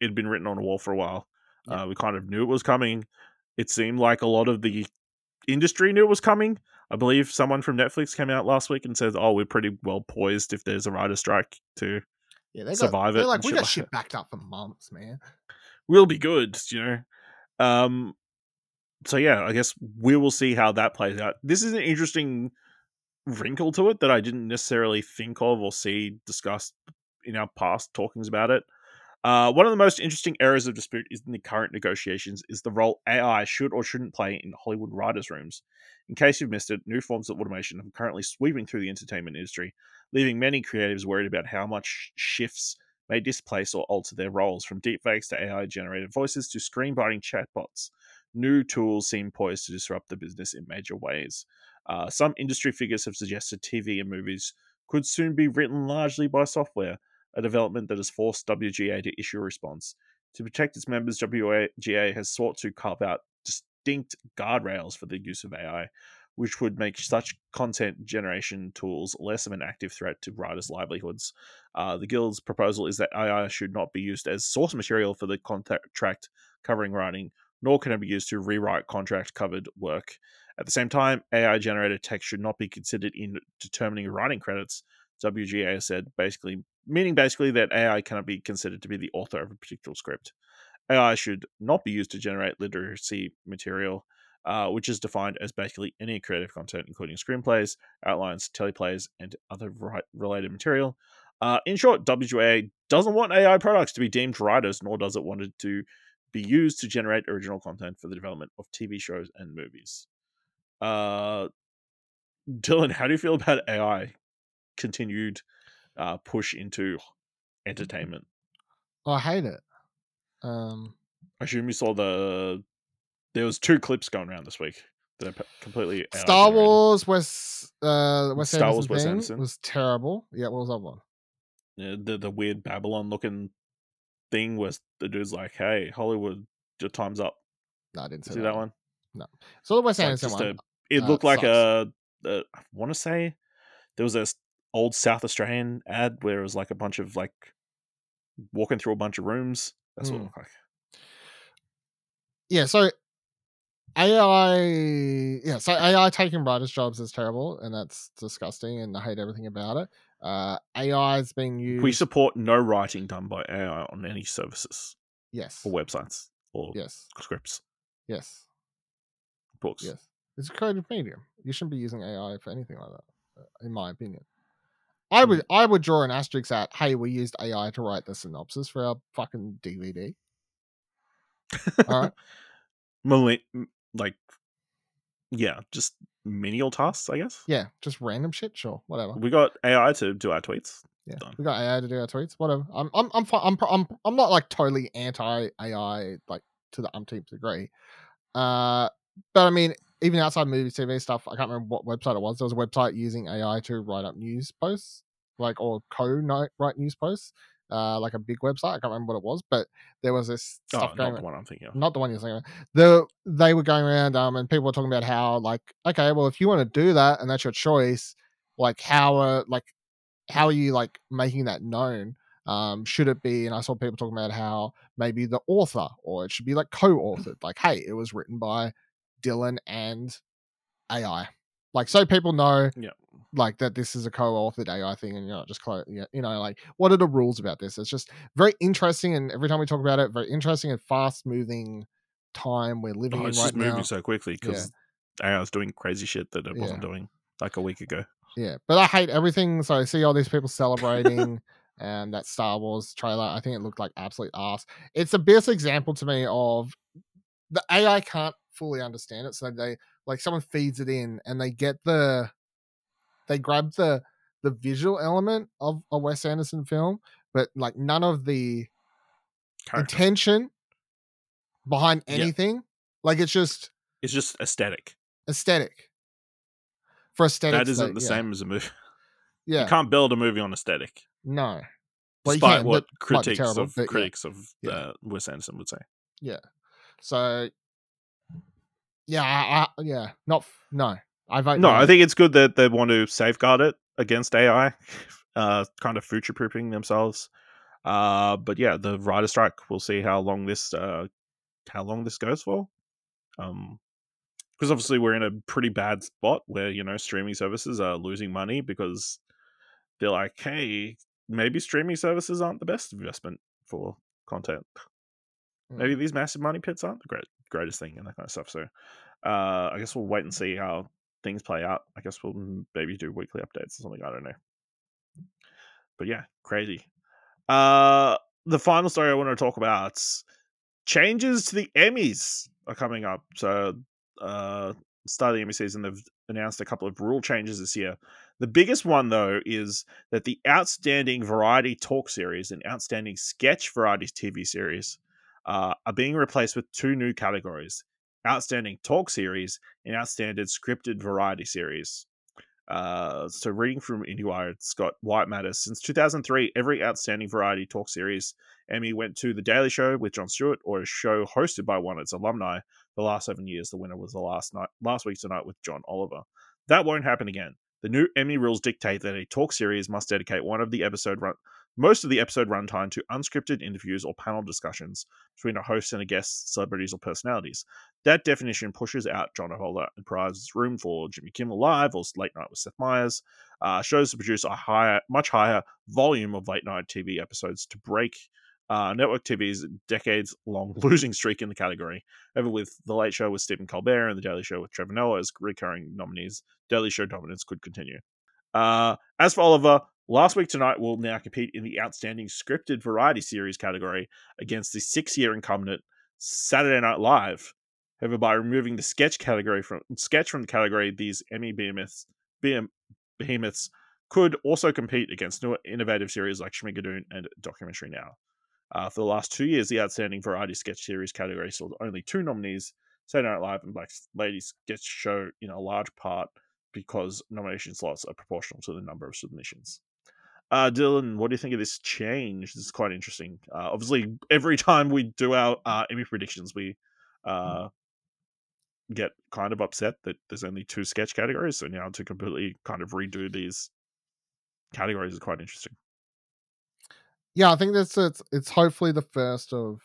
Speaker 2: It had been written on a wall for a while.
Speaker 3: Yeah.
Speaker 2: Uh, we kind of knew it was coming. It seemed like a lot of the industry knew it was coming. I believe someone from Netflix came out last week and says, "Oh, we're pretty well poised if there's a writer strike to
Speaker 3: Yeah, they got,
Speaker 2: Survive
Speaker 3: they're
Speaker 2: it
Speaker 3: like we got
Speaker 2: like
Speaker 3: shit
Speaker 2: that."
Speaker 3: backed up for months, man.
Speaker 2: We'll be good, you know. Um so yeah, I guess we will see how that plays out. This is an interesting wrinkle to it that I didn't necessarily think of or see discussed in our past talkings about it. Uh, one of the most interesting areas of dispute in the current negotiations is the role AI should or shouldn't play in Hollywood writers' rooms. In case you've missed it, new forms of automation are currently sweeping through the entertainment industry, leaving many creatives worried about how much shifts may displace or alter their roles, from deepfakes to AI generated voices to screenwriting chatbots. New tools seem poised to disrupt the business in major ways. Uh, some industry figures have suggested TV and movies could soon be written largely by software, a development that has forced WGA to issue a response. To protect its members, WGA has sought to carve out distinct guardrails for the use of AI, which would make such content generation tools less of an active threat to writers' livelihoods. Uh, the Guild's proposal is that AI should not be used as source material for the contract covering writing, nor can it be used to rewrite contract covered work. At the same time, AI generated text should not be considered in determining writing credits. WGA said basically, meaning basically that AI cannot be considered to be the author of a particular script. AI should not be used to generate literacy material, uh, which is defined as basically any creative content, including screenplays, outlines, teleplays, and other related material. Uh, in short, WGA doesn't want AI products to be deemed writers, nor does it want it to be used to generate original content for the development of TV shows and movies. Uh, Dylan, how do you feel about AI continued uh, push into entertainment?
Speaker 3: I hate it. Um,
Speaker 2: I assume you saw the there was two clips going around this week that are p- completely
Speaker 3: Star. Wars West uh West
Speaker 2: Star
Speaker 3: Anderson
Speaker 2: Wars Wes
Speaker 3: thing
Speaker 2: Anderson.
Speaker 3: was terrible. Yeah, what was that one?
Speaker 2: Yeah, the the weird Babylon looking thing was the dude's like, "Hey, Hollywood, your time's up."
Speaker 3: No, I didn't
Speaker 2: See
Speaker 3: see
Speaker 2: that one?
Speaker 3: No, so the Wes
Speaker 2: It's like
Speaker 3: Anderson
Speaker 2: just
Speaker 3: one.
Speaker 2: a- it
Speaker 3: uh,
Speaker 2: looked like a, a I want to say there was a old South Australian ad where it was like a bunch of like walking through a bunch of rooms. That's what it
Speaker 3: Hmm.
Speaker 2: looked like.
Speaker 3: yeah, so AI, yeah, so AI taking writers' jobs is terrible, and that's disgusting, and I hate everything about it. Uh, AI is being used.
Speaker 2: We support no writing done by AI on any services
Speaker 3: yes,
Speaker 2: or websites or
Speaker 3: yes,
Speaker 2: scripts,
Speaker 3: yes,
Speaker 2: books.
Speaker 3: yes. It's a creative medium. You shouldn't be using AI for anything like that, uh, in my opinion. I would, I would draw an asterisk at, hey, we used AI to write the synopsis for our fucking DVD. All right.
Speaker 2: Mali- like, yeah, just menial tasks, I guess.
Speaker 3: Yeah, just random shit. Sure, whatever.
Speaker 2: We got AI to do our tweets.
Speaker 3: Yeah,
Speaker 2: Done.
Speaker 3: we got AI to do our tweets. Whatever. I'm, I'm, I'm, I'm, I'm, I'm not like totally anti AI, like to the umpteenth degree. Uh, but I mean, even outside movie, TV stuff, I can't remember what website it was. There was a website using AI to write up news posts, like or co write news posts. Uh, like a big website. I can't remember what it was, but there was this
Speaker 2: Oh,
Speaker 3: stuff going.
Speaker 2: not the one I'm thinking of.
Speaker 3: not the one you're saying. The they were going around um and people were talking about how like okay, well if you want to do that and that's your choice, like how are like how are you like making that known? Um, should it be? And I saw people talking about how maybe the author or it should be like co-authored. Like, hey, it was written by Dylan and AI. Like so people know
Speaker 2: Yeah.
Speaker 3: like that this is a co-authored AI thing and you're not just clo- you know like what are the rules about this? It's just very interesting and every time we talk about it, very interesting and fast moving time we're living
Speaker 2: Oh,
Speaker 3: in
Speaker 2: it's
Speaker 3: right
Speaker 2: just moving
Speaker 3: now.
Speaker 2: so quickly because AI was doing crazy shit that it wasn't doing like a week ago.
Speaker 3: Yeah, but I hate everything. So I see all these people celebrating and that Star Wars trailer. I think it looked like absolute ass. It's the best example to me of the AI can't fully understand it. So they like someone feeds it in and they get the they grab the the visual element of a Wes Anderson film, but like none of the
Speaker 2: Characters.
Speaker 3: intention behind
Speaker 2: Yeah.
Speaker 3: anything. Like it's just
Speaker 2: It's just aesthetic.
Speaker 3: aesthetic. For aesthetic.
Speaker 2: That isn't the same as a movie.
Speaker 3: Yeah.
Speaker 2: You can't build a movie on aesthetic.
Speaker 3: no. Well,
Speaker 2: Despite
Speaker 3: can,
Speaker 2: what critics
Speaker 3: terrible,
Speaker 2: of
Speaker 3: but yeah.
Speaker 2: critics of
Speaker 3: Yeah.
Speaker 2: uh, Wes Anderson would say.
Speaker 3: So, yeah, I, I, yeah, not no. I vote
Speaker 2: No, I think it's good that they want to safeguard it against AI, uh, kind of future proofing themselves. Uh, but yeah, the writer strike. We'll see how long this uh, how long this goes for. Um, because obviously we're in a pretty bad spot where you know streaming services are losing money because they're like, hey, maybe streaming services aren't the best investment for content.
Speaker 3: Mm.
Speaker 2: Maybe these massive money pits aren't the great, greatest thing and that kind of stuff. So, uh, I guess we'll wait and see how things play out. I guess we'll mm, maybe do weekly updates or something. I don't know. But yeah, crazy. Uh, the final story I want to talk about changes to the Emmys are coming up. So, uh, start of the Emmy season, they've announced a couple of rule changes this year. The biggest one, though, is that the Outstanding Variety Talk Series and Outstanding Sketch Variety TV Series uh, are being replaced with two new categories Outstanding Talk Series and Outstanding Scripted Variety Series. Uh, so, reading from IndieWire, it's got White Matters. Since 2003, every Outstanding Variety Talk Series Emmy went to The Daily Show with Jon Stewart or a show hosted by one of its alumni. The last seven years, the winner was the last night, last week tonight with John Oliver. That won't happen again. The new Emmy rules dictate that a talk series must dedicate one of the episode run, most of the episode runtime to unscripted interviews or panel discussions between a host and a guest, celebrities or personalities. That definition pushes out John Oliver and provides room for Jimmy Kimmel Live or Late Night with Seth Meyers. Uh, shows to produce a higher, much higher volume of late night TV episodes to break uh, network TV's decades-long losing streak in the category. Ever with The Late Show with Stephen Colbert and The Daily Show with Trevor Noah as recurring nominees, Daily Show dominance could continue. Uh, as for Oliver, last week tonight will now compete in the Outstanding Scripted Variety Series category against the six-year incumbent Saturday Night Live. However, by removing the sketch category from sketch from the category, these Emmy behemoths, behemoths could also compete against new innovative series like Schmigadoon and Documentary Now. Uh, for the last two years, the Outstanding Variety Sketch Series category saw only two nominees, Saturday Night Live and Black Ladies Sketch Show, in a large part because nomination slots are proportional to the number of submissions. Uh, Dylan, what do you think of this change? This is quite interesting. Uh, obviously, every time we do our uh, Emmy predictions, we uh, get kind of upset that there's only two sketch categories. So now to completely kind of redo these categories is quite interesting.
Speaker 3: yeah, I think that's it's it's hopefully the first of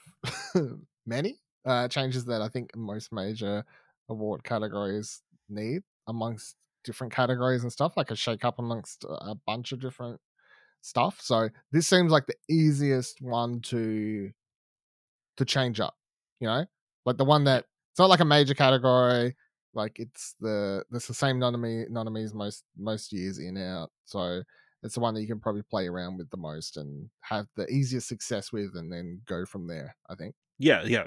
Speaker 3: many uh, changes that I think most major award categories need amongst different categories and stuff, like a shake up amongst a bunch of different stuff. So this seems like the easiest one to to change up, you know, like the one that it's not like a major category. Like it's the it's the same nominee nominees most most years in out. So it's the one that you can probably play around with the most and have the easiest success with, and then go from there. I think.
Speaker 2: Yeah, yeah.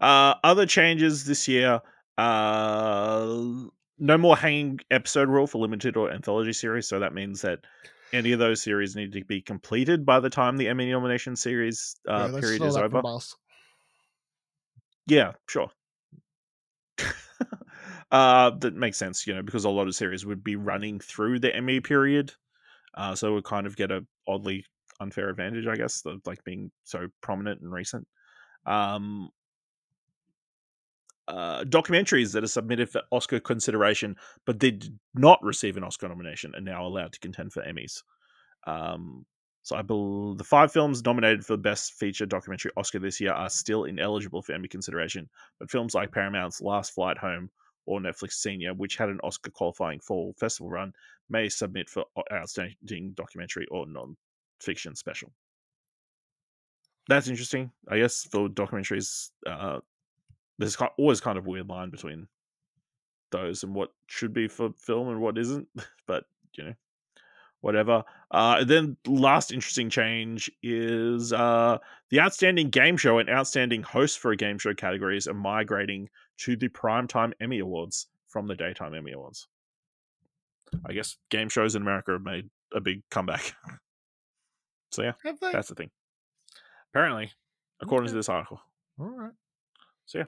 Speaker 2: Uh, other changes this year. Uh, no more hanging episode rule for limited or anthology series. So that means that any of those series need to be completed by the time the Emmy nomination series uh,
Speaker 3: let's
Speaker 2: period is over. Yeah, sure. uh, that makes sense, you know, because a lot of series would be running through the Emmy period, uh, so it would kind of get a oddly unfair advantage, I guess, of like being so prominent and recent. Um, uh, documentaries that are submitted for Oscar consideration, but did not receive an Oscar nomination, are now allowed to contend for Emmys. Um, so I believe the five films nominated for Best Feature Documentary Oscar this year are still ineligible for Emmy consideration, but films like Paramount's Last Flight Home or Netflix Senior, which had an Oscar qualifying fall festival run, may submit for outstanding documentary or non-fiction special. That's interesting, I guess. For documentaries, uh, there's always kind of weird line between those and what should be for film and what isn't. But you know, whatever. Uh, then last interesting change is uh, the outstanding game show and outstanding host for a game show categories are migrating to the primetime Emmy Awards from the daytime Emmy Awards. I guess game shows in America have made a big comeback. so yeah, that's the thing. Apparently, according to this article.
Speaker 3: All right.
Speaker 2: So yeah.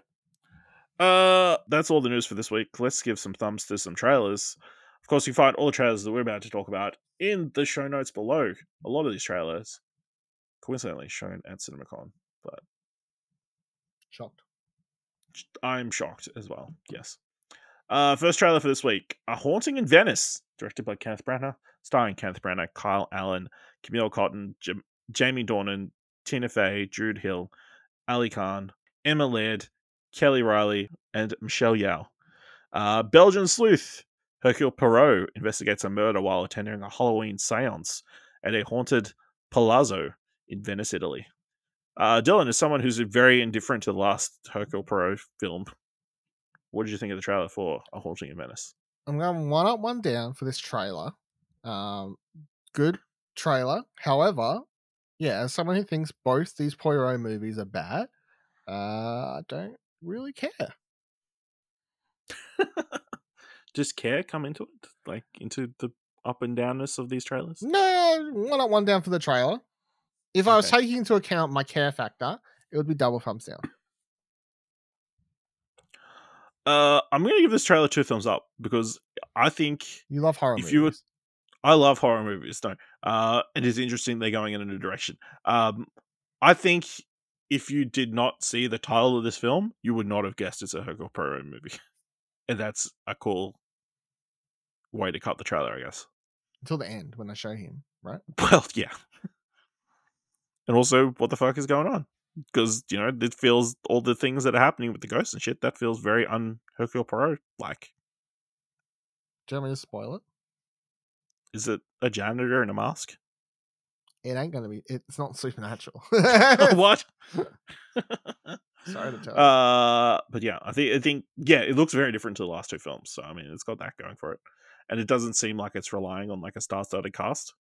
Speaker 2: Uh that's all the news for this week. Let's give some thumbs to some trailers. Of course, you find all the trailers that we're about to talk about in the show notes below. A lot of these trailers, coincidentally, shown at CinemaCon, but
Speaker 3: Shocked.
Speaker 2: I'm shocked as well. Yes. Uh, first trailer for this week: A Haunting in Venice, directed by Kenneth Branagh, starring Kenneth Branagh, Kyle Allen, Camille Cottin, Jam- Jamie Dornan, Tina Fey, Jude Hill, Ali Khan, Emma Laird, Kelly Reilly, and Michelle Yeoh. Uh, Belgian sleuth Hercule Poirot investigates a murder while attending a Halloween séance at a haunted palazzo in Venice, Italy. Uh, Dylan is someone who's very indifferent to the last Hercule Poirot film. What did you think of the trailer for A Haunting in Venice?
Speaker 3: I'm going one up, one down for this trailer. Um, good trailer. However, yeah, as someone who thinks both these Poirot movies are bad, uh, I don't really care.
Speaker 2: Does care come into it? Like into the up and downness of these trailers?
Speaker 3: No, one up, one down for the trailer. If I was taking into account my care factor, it would be double thumbs down.
Speaker 2: Uh, I'm gonna give this trailer two thumbs up because I think
Speaker 3: You love horror
Speaker 2: If
Speaker 3: movies.
Speaker 2: you were- I love horror movies. No, uh, it is interesting they're going in a new direction. Um, I think if you did not see the title of this film, you would not have guessed it's a Hercule Poirot movie, and that's a cool way to cut the trailer, I guess.
Speaker 3: until the end when I show him, right?
Speaker 2: Well, yeah, and also, what the fuck is going on? Because you know, it feels all the things that are happening with the ghosts and shit. That feels very un Hercule Poirot like.
Speaker 3: Do you want me to spoil it?
Speaker 2: Is it a janitor in a mask?
Speaker 3: It ain't gonna be. It's not supernatural.
Speaker 2: what?
Speaker 3: Sorry to tell you.
Speaker 2: Uh, but yeah, I think I think yeah, it looks very different to the last two films. So I mean, it's got that going for it, and it doesn't seem like it's relying on like a star-studded cast,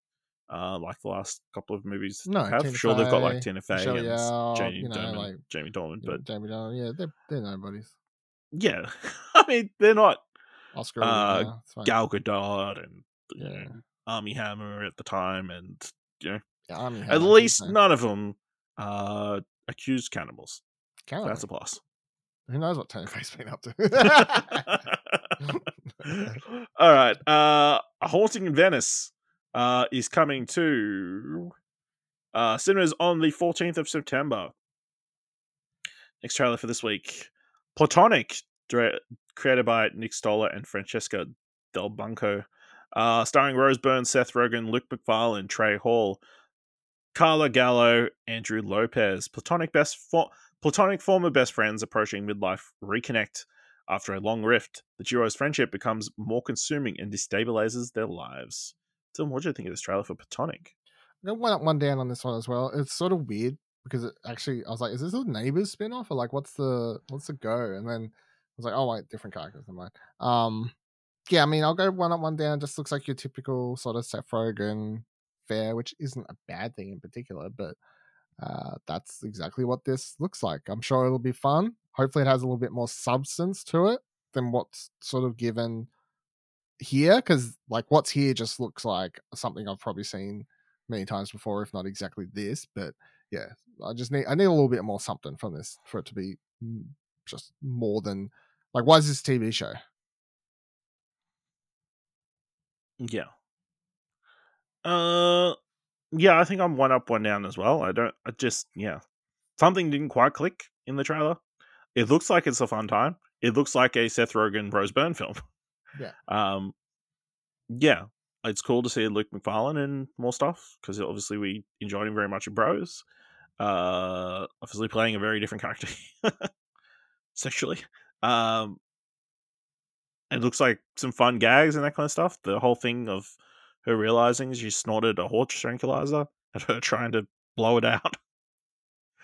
Speaker 2: uh, like the last couple of movies
Speaker 3: No,
Speaker 2: have.
Speaker 3: Tina
Speaker 2: sure, they've got like Tina Fey
Speaker 3: Michelle
Speaker 2: and Jamie
Speaker 3: you know,
Speaker 2: Dornan,
Speaker 3: like,
Speaker 2: Jamie Dornan,
Speaker 3: Yeah,
Speaker 2: but
Speaker 3: Jamie Dolan, yeah, they're they're nobodies.
Speaker 2: yeah, I mean, they're not
Speaker 3: Oscar.
Speaker 2: Uh,
Speaker 3: it's.
Speaker 2: Gal Gadot and you
Speaker 3: Yeah.
Speaker 2: know, Armie Hammer at the time, and
Speaker 3: Yeah,
Speaker 2: At least none of them uh accused cannibals.
Speaker 3: Can't
Speaker 2: That's a plus.
Speaker 3: Who knows what Tony Fay's been up to?
Speaker 2: All right. Uh A Haunting in Venice uh is coming to uh cinemas on the 14th of September. Next trailer for this week. Platonic, dire- created by Nick Stoller and Francesca Delbanco. Uh starring Rose Byrne, Seth Rogen, Luke Macfarlane, Tre Hale, Carla Gallo, Andrew Lopez. Platonic best for- Platonic former best friends approaching midlife reconnect after a long rift, the duo's friendship becomes more consuming and destabilizes their lives. Tim, what do you think of this trailer for Platonic?
Speaker 3: I got one up, one down on this one as well. It's sort of weird because it actually I was like, is this a neighbors spin-off or like what's the what's the go? And then I was like, oh wait, different characters than mine. Um yeah, I mean I'll go one up, one down. Just looks like your typical sort of Seth Rogen fare, which isn't a bad thing in particular, but uh that's exactly what this looks like. I'm sure it'll be fun. Hopefully it has a little bit more substance to it than what's sort of given here because like what's here just looks like something I've probably seen many times before, if not exactly this. But yeah, I just need I need a little bit more something from this for it to be just more than like why is this TV show?
Speaker 2: Yeah. Uh yeah, I think I'm one up, one down as well. I don't I just yeah. Something didn't quite click in the trailer. It looks like it's a fun time. It looks like a Seth Rogen Rose Byrne film.
Speaker 3: Yeah.
Speaker 2: Um yeah. It's cool to see Luke Macfarlane and more stuff because obviously we enjoyed him very much in Bros. Uh, obviously playing a very different character sexually. Um, it looks like some fun gags and that kind of stuff. The whole thing of her realizing she snorted a horse tranquilizer and her trying to blow it out.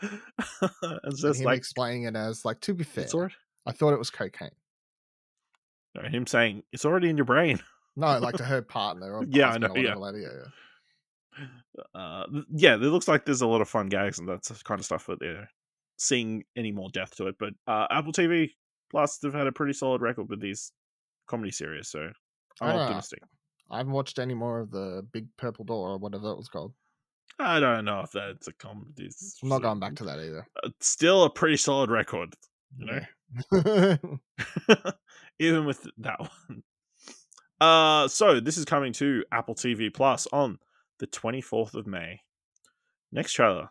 Speaker 2: it's
Speaker 3: And
Speaker 2: just like
Speaker 3: explaining it as like, to be fair,
Speaker 2: already,
Speaker 3: I thought it was cocaine.
Speaker 2: no, him saying it's already in your brain.
Speaker 3: No, like to her partner.
Speaker 2: Yeah, I know, yeah.
Speaker 3: whatever, yeah, yeah.
Speaker 2: Uh, yeah, it looks like there's a lot of fun gags and that's the kind of stuff that they're seeing any more depth to it. But uh, Apple TV Plus, they've had a pretty solid record with these comedy series, so I'm
Speaker 3: Ah.
Speaker 2: optimistic.
Speaker 3: I haven't watched any more of the Big Purple Door or whatever it was called.
Speaker 2: I don't know if that's a comedy. It's
Speaker 3: I'm not going back to that either.
Speaker 2: uh, still a pretty solid record, you know.
Speaker 3: Yeah.
Speaker 2: even with that one. Uh, so this is coming to Apple TV Plus on the 24th of May. Next trailer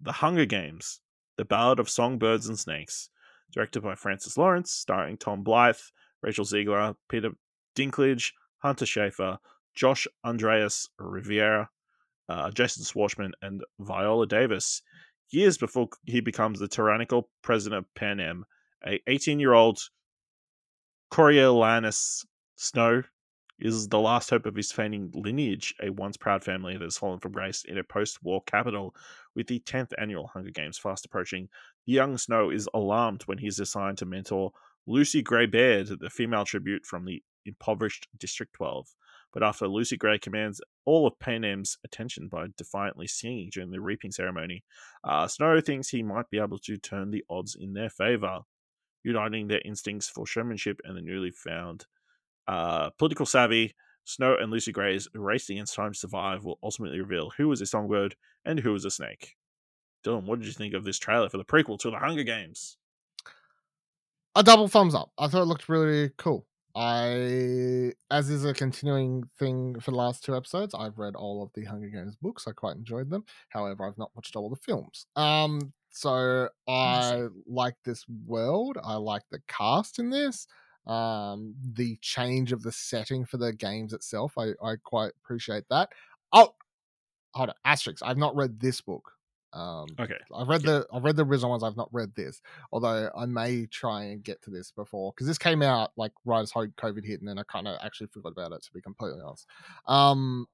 Speaker 2: The Hunger Games, The Ballad of Songbirds and Snakes, directed by Francis Lawrence, starring Tom Blyth, Rachel Zegler, Peter Dinklage, Hunter Schafer, Josh Andrés Rivera, uh, Jason Schwartzman, and Viola Davis. Years before he becomes the tyrannical president of Panem, a 18 year old Coriolanus Snow is the last hope of his fading lineage, a once proud family that has fallen from grace in a post war capital. With the 10th annual Hunger Games fast approaching, the young Snow is alarmed when he is assigned to mentor Lucy Gray Baird, the female tribute from the impoverished District 12. But after Lucy Gray commands all of Panem's attention by defiantly singing during the reaping ceremony, uh, Snow thinks he might be able to turn the odds in their favor uniting their instincts for showmanship and the newly found uh, political savvy. Snow and Lucy Gray's race against time to survive will ultimately reveal who was a songbird and who was a snake. Dylan, what did you think of this trailer for the prequel to the Hunger Games?
Speaker 3: a double thumbs up. I thought it looked really cool. I, as is a continuing thing for the last two episodes, I've read all of the Hunger Games books. I quite enjoyed them. However, I've not watched all the films. Um, so I like this world. I like the cast in this. Um, the change of the setting for the games itself, I, I quite appreciate that. Oh, hold on, asterisk. I've not read this book. Um,
Speaker 2: Okay.
Speaker 3: I've read the I've read the original ones. I've not read this, although I may try and get to this before because this came out like right as COVID hit, and then I kind of actually forgot about it to be completely honest. Um,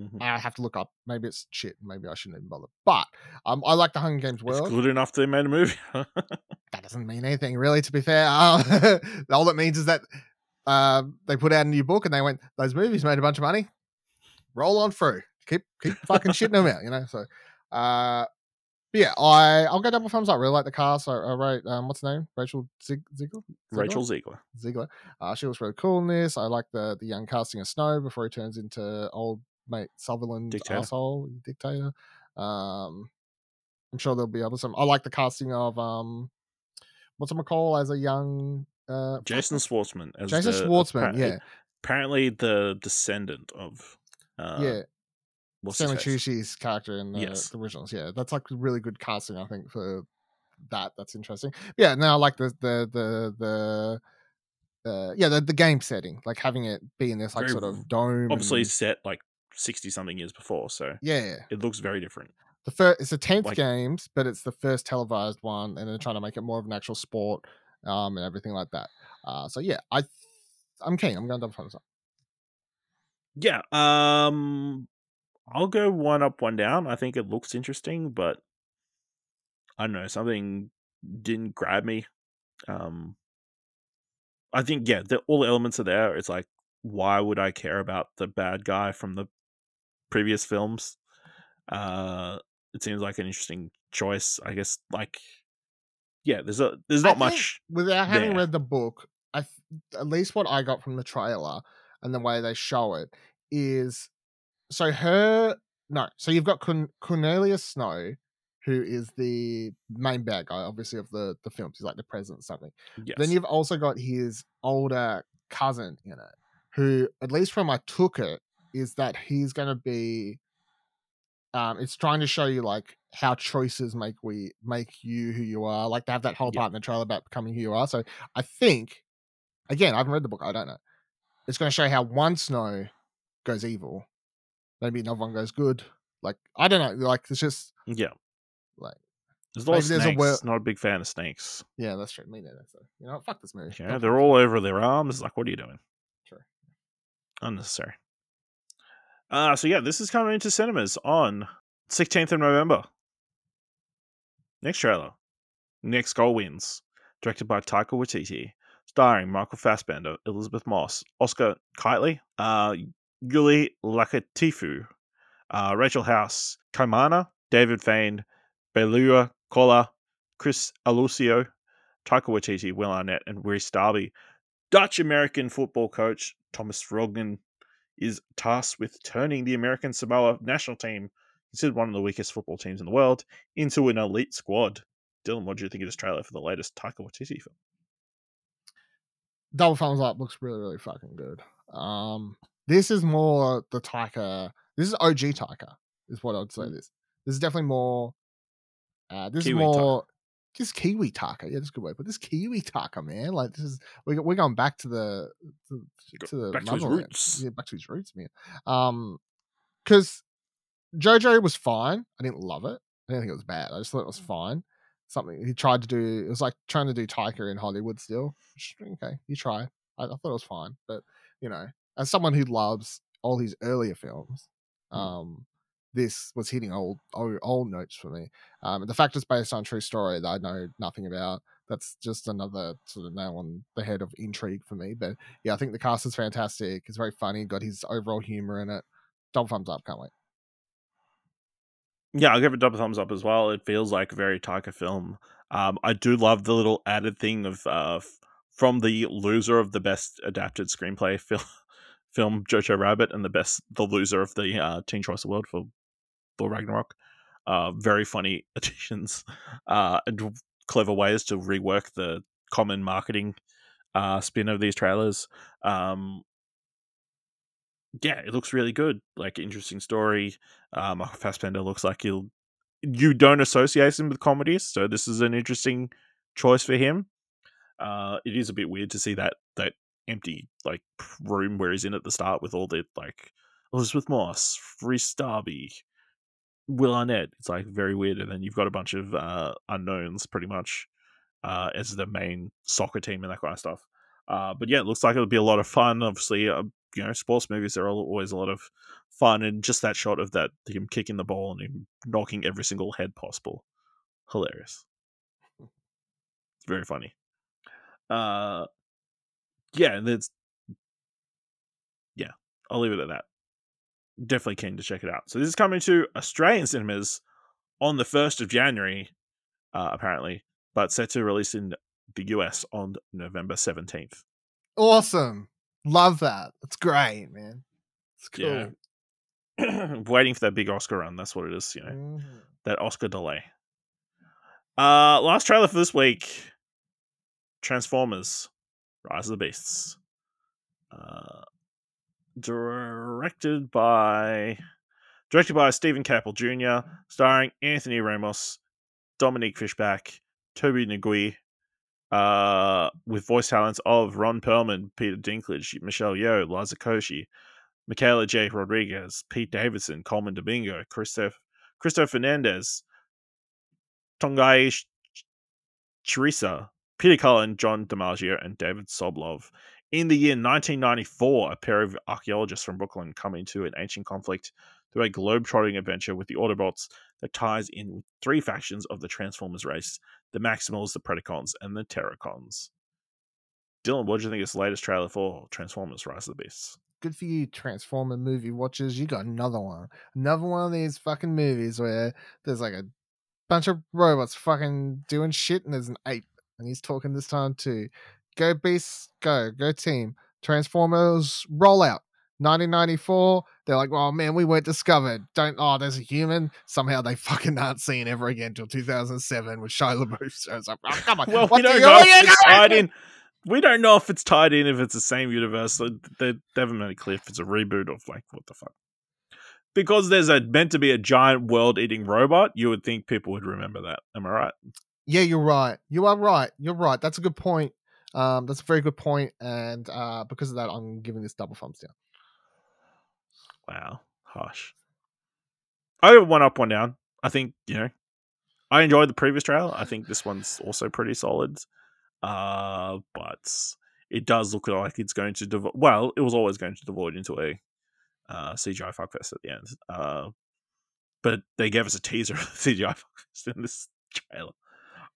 Speaker 2: Mhm.
Speaker 3: I have to look up. Maybe it's shit. Maybe I shouldn't even bother. But um, I like the Hunger Games
Speaker 2: It's
Speaker 3: world.
Speaker 2: good enough they made a movie.
Speaker 3: That doesn't mean anything, really. To be fair, uh, all it means is that uh, they put out a new book and they went, "Those movies made a bunch of money. Roll on through. Keep keep fucking shitting them out." You know. So, uh, but yeah, I I'll go double thumbs up. Really like the cast. I, I wrote um, what's her name? Rachel Zig- Ziegler. Ziegler?
Speaker 2: Rachel Ziegler.
Speaker 3: Ziegler. Uh, she looks really cool in this. I like the the young casting of Snow before he turns into old mate Sutherland
Speaker 2: Dictator.
Speaker 3: asshole dictator. Um, I'm sure there'll be other some. I like the casting of um, what's him call as a young uh
Speaker 2: Jason Schwartzman. As
Speaker 3: Jason
Speaker 2: the,
Speaker 3: Schwartzman. Yeah,
Speaker 2: Apparently the descendant of. Uh,
Speaker 3: yeah.
Speaker 2: What's
Speaker 3: Stanley? Tucci's character in the,
Speaker 2: Yes.
Speaker 3: the originals. Yeah, that's like really good casting. I think for that. That's interesting. Yeah. Now I like the the the the. Uh, yeah, the, the game setting, like having it be in this like
Speaker 2: Very
Speaker 3: sort of dome.
Speaker 2: Obviously
Speaker 3: and-
Speaker 2: set like 60 something years before, so
Speaker 3: yeah,
Speaker 2: it looks very different.
Speaker 3: the first it's the tenth
Speaker 2: Like-
Speaker 3: games, but it's the first televised one, and they're trying to make it more of an actual sport, um, and everything like that. Uh, so yeah, I, I'm keen. I'm going to double thumbs up.
Speaker 2: Yeah. Um I'll go one up, one down. I think it looks interesting, but I don't know, something didn't grab me. Um I think yeah, the, all the elements are there. It's like why would I care about the bad guy from the previous films? Uh it seems like an interesting choice. I guess like yeah, there's a there's not much
Speaker 3: without having
Speaker 2: there.
Speaker 3: read the book. I th- at least what I got from the trailer and the way they show it is so her no. So you've got Corn- Cornelius Snow, who is the main bad guy, obviously of the the films. He's like the president or something.
Speaker 2: yes.
Speaker 3: Then you've also got his older cousin in it, who, at least from I took it, is that he's going to be. Um, it's trying to show you like how choices make we make you who you are. Like they have that whole
Speaker 2: Yeah.
Speaker 3: part in the trailer about becoming who you are. So I think, again, I haven't read the book. I don't know. It's going to show how one Snow goes evil, maybe another one goes good. Like I don't know. Like it's just
Speaker 2: yeah.
Speaker 3: like
Speaker 2: There's a lot of
Speaker 3: Maybe there's a
Speaker 2: snakes.
Speaker 3: wor-
Speaker 2: Not a big fan of snakes.
Speaker 3: Yeah, that's true. Me neither. So you know, fuck this movie.
Speaker 2: Yeah, they're all over their arms. Like, what are you doing?
Speaker 3: True.
Speaker 2: Unnecessary. Uh, so yeah, this is coming into cinemas on 16th of November. Next trailer. Next Goal Wins. Directed by Taika Waititi. Starring Michael Fassbender, Elisabeth Moss, Oscar Kightley, uh, Uli Latukefu, uh, Rachel House, Kaimana, David Fane, Beulah Koale, Chris Alosio, Taika Waititi, Will Arnett, and Rhys Darby. Dutch American football coach Thomas Rongen is tasked with turning the American Samoa national team, considered one of the weakest football teams in the world, into an elite squad. Dylan, what do you think of this trailer for the latest Taika Waititi film?
Speaker 3: double thumbs up looks really really fucking good um this is more the Taika this is OG Taika is what I'd say
Speaker 2: Mm.
Speaker 3: this. This is definitely more uh this
Speaker 2: Kiwi
Speaker 3: is more this Kiwi Taika yeah that's a good word but this Kiwi Taika man like this is we're, we're going back to the to, to the
Speaker 2: back to his roots.
Speaker 3: yeah back to his roots man. Um because Jojo was fine. I didn't love it. I didn't think it was bad. I just thought it
Speaker 2: Mm.
Speaker 3: was fine. Something he tried to do it was like trying to do Taika in Hollywood still which, okay you try I, I thought it was fine but you know as someone who loves all his earlier films
Speaker 2: Mm.
Speaker 3: um this was hitting old old, old notes for me um the fact it's based on a true story that I know nothing about that's just another sort of nail on the head of intrigue for me but yeah I think the cast is fantastic it's very funny got his overall humor in it double thumbs up can't wait
Speaker 2: Yeah, I'll give it double thumbs up as well. It feels like a very Taika film. Um, I do love the little added thing of uh, from the loser of the best adapted screenplay film, film Jojo Rabbit, and the best the loser of the uh, Teen Choice Award for Thor Ragnarok. Uh, very funny additions uh, and clever ways to rework the common marketing uh, spin of these trailers. Um, yeah, it looks really good. Like interesting story. Um, Fassbender looks like he'll. You don't associate him with comedies, so this is an interesting choice for him. Uh, it is a bit weird to see that that empty like room where he's in at the start with all the like Elisabeth Moss, Rhys Darby, Will Arnett. It's like very weird, and then you've got a bunch of uh, unknowns pretty much uh, as the main soccer team and that kind of stuff. Uh, but yeah, it looks like it'll be a lot of fun. Obviously, uh, you know, sports movies are always a lot of fun, and just that shot of that him kicking the ball and him knocking every single head possible, hilarious. It's very funny. Uh, yeah, and it's yeah, I'll leave it at that. Definitely keen to check it out. So this is coming to Australian cinemas on the first of January, uh, apparently, but set to release in the US on November seventeenth.
Speaker 3: awesome love that it's great man it's cool
Speaker 2: Yeah. Waiting for that big Oscar run. That's what it is. You know,
Speaker 3: Mhm.
Speaker 2: that Oscar delay. Uh, last trailer for this week: Transformers: Rise of the Beasts. Uh, directed by directed by Steven Caple Jr., starring Anthony Ramos, Dominique Fishback, Tobe Nwigwe, uh, with voice talents of Ron Perlman, Peter Dinklage, Michelle Yeoh, Liza Koshy, Michaela J. Rodriguez, Pete Davidson, Colman Domingo, Christoph, Christo Fernandez, Tongai Ch- Teresa, Peter Cullen, John DiMaggio, and David Sobolov. In the year 1994, a pair of archaeologists from Brooklyn come into an ancient conflict through a globe-trotting adventure with the Autobots that ties in with three factions of the Transformers race, the Maximals, the Predacons, and the Terrorcons. Dylan, what do you think of this latest trailer for Transformers Rise of the Beasts?
Speaker 3: good for you transformer movie watchers you got another one another one of these fucking movies where there's like a bunch of robots fucking doing shit and there's an ape and he's talking this time too go beasts go go team transformers rollout 1994 they're like oh man we weren't discovered don't oh there's a human somehow they fucking aren't seen ever again till 2007 with Shia LaBeouf shows up oh, come on
Speaker 2: Well, we
Speaker 3: what
Speaker 2: don't know if it's tied in. We don't know if it's tied in if it's the same universe. They, they haven't made it clear if it's a reboot of like what the fuck. Because there's a meant to be a giant world-eating robot, you would think people would remember that. Am I right?
Speaker 3: Yeah, you're right. You are right. You're right. That's a good point. Um, that's a very good point. point, and uh, because of that, I'm giving this double thumbs down.
Speaker 2: Wow, harsh. I go one up, one down. I think you know I enjoyed the previous trailer. I think this one's also pretty solid. Uh, but it does look like it's going to devo- well, it was always going to devoid into a uh, CGI fuckfest at the end. Uh, but they gave us a teaser of the CGI fuckfest in this trailer.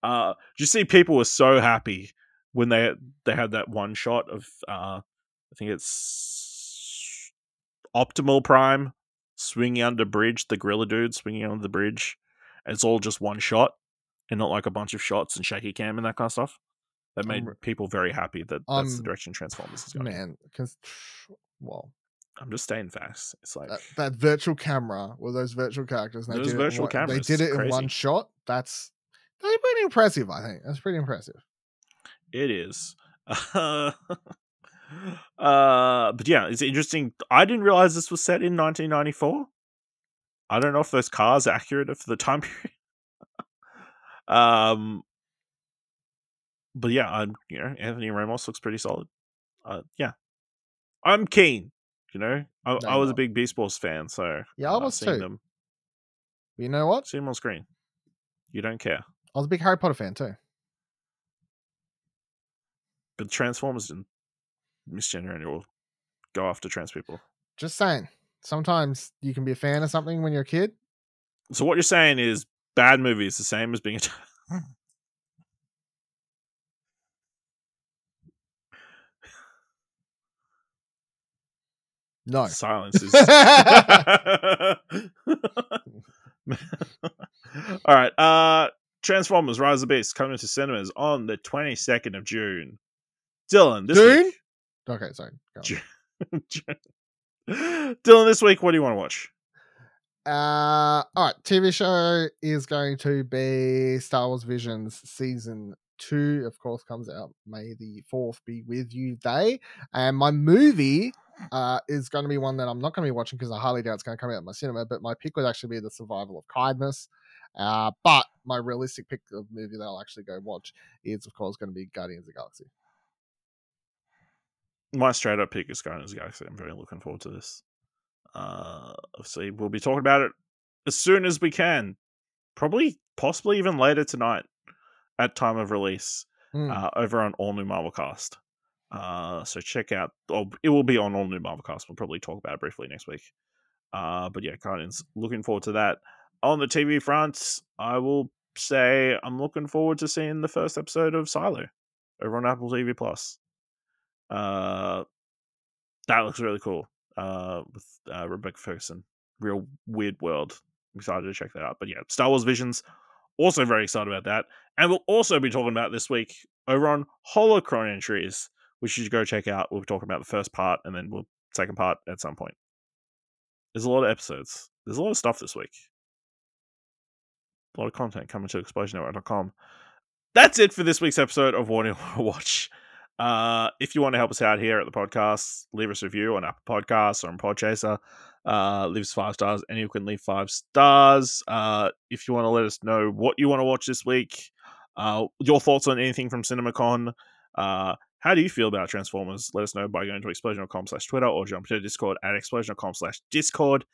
Speaker 2: Uh, you see, people were so happy when they they had that one shot of uh, I think it's Optimal Prime swinging under bridge, the gorilla dude swinging under the bridge. It's all just one shot, and not like a bunch of shots and shaky cam and that kind of stuff. That made
Speaker 3: Um,
Speaker 2: people very happy that that's the
Speaker 3: um,
Speaker 2: direction Transformers is going.
Speaker 3: Man, because well,
Speaker 2: I'm just staying fast. It's like
Speaker 3: that, that virtual camera with those virtual characters. they
Speaker 2: Those
Speaker 3: did it in
Speaker 2: virtual
Speaker 3: one-
Speaker 2: cameras,
Speaker 3: They did it in one shot. That's that's pretty impressive. I think that's pretty impressive.
Speaker 2: It is. Uh, uh, but yeah, it's interesting. I didn't realize this was set in 1994. I don't know if those cars are accurate for the time period. um, but yeah, I'm you know Anthony Ramos looks pretty solid. Uh, yeah, I'm keen. You know, I,
Speaker 3: No,
Speaker 2: I was a big Beast Wars fan, so
Speaker 3: Yeah, I was
Speaker 2: seeing
Speaker 3: too.
Speaker 2: them,
Speaker 3: You know what?
Speaker 2: See them on screen. You don't care,
Speaker 3: I was a big Harry Potter fan too.
Speaker 2: but Transformers and misgenerated will go after trans people.
Speaker 3: Just saying. Sometimes you can be a fan of something when you're a kid.
Speaker 2: So what you're saying is bad movie is the same as being a
Speaker 3: No.
Speaker 2: silence is All right. Uh Transformers Rise of the Beast coming to cinemas on the 22nd of June. Dylan, this
Speaker 3: June?
Speaker 2: week.
Speaker 3: Okay, sorry. Go on.
Speaker 2: June. Dylan, this week, what do you want to watch?
Speaker 3: Uh, all right. TV show is going to be Star Wars Visions season two. Of course, comes out May the fourth. Be with you day. And my movie uh is going to be one that I'm not going to be watching because I highly doubt it's going to come out in my cinema. But my pick would actually be The Survival of Kindness. Uh, but my realistic pick of movie that I'll actually go watch is, of course, going to be Guardians of the Galaxy.
Speaker 2: My straight up pick is Guardians of the Galaxy. I'm very looking forward to this. Uh, obviously, we'll be talking about it as soon as we can. Probably, possibly even later tonight at time of release
Speaker 3: Hmm.
Speaker 2: uh, over on All New Marvel Cast. Uh, so check out, or it will be on All New Marvel Cast. We'll probably talk about it briefly next week. Uh, but yeah, Guardians, looking forward to that. On the TV front, I will say I'm looking forward to seeing the first episode of Silo over on Apple TV Plus. Uh, that looks really cool. Uh, with uh, Rebecca Ferguson, real weird world. I'm excited to check that out. But yeah, Star Wars Visions, also very excited about that. And we'll also be talking about this week over on Holocron entries, which you should go check out. We'll be talking about the first part and then we'll second part at some point. There's a lot of episodes. There's a lot of stuff this week. A lot of content coming to explosionnetwork.com. That's it for this week's episode of to Watch. Uh, if you want to help us out here at the podcast, leave us a review on Apple Podcasts or on Podchaser. Uh, leave us five stars, and you can leave five stars. Uh, if you want to let us know what you want to watch this week, uh, your thoughts on anything from CinemaCon, uh, how do you feel about Transformers? Let us know by going to explosion.com slash Twitter or jump to Discord at explosion.com slash Discord.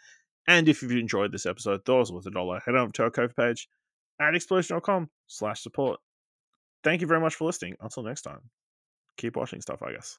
Speaker 2: And if you've enjoyed this episode, those worth a dollar, head over to our Cove page at explosion.com slash support. Thank you very much for listening. Until next time, keep watching stuff, I guess.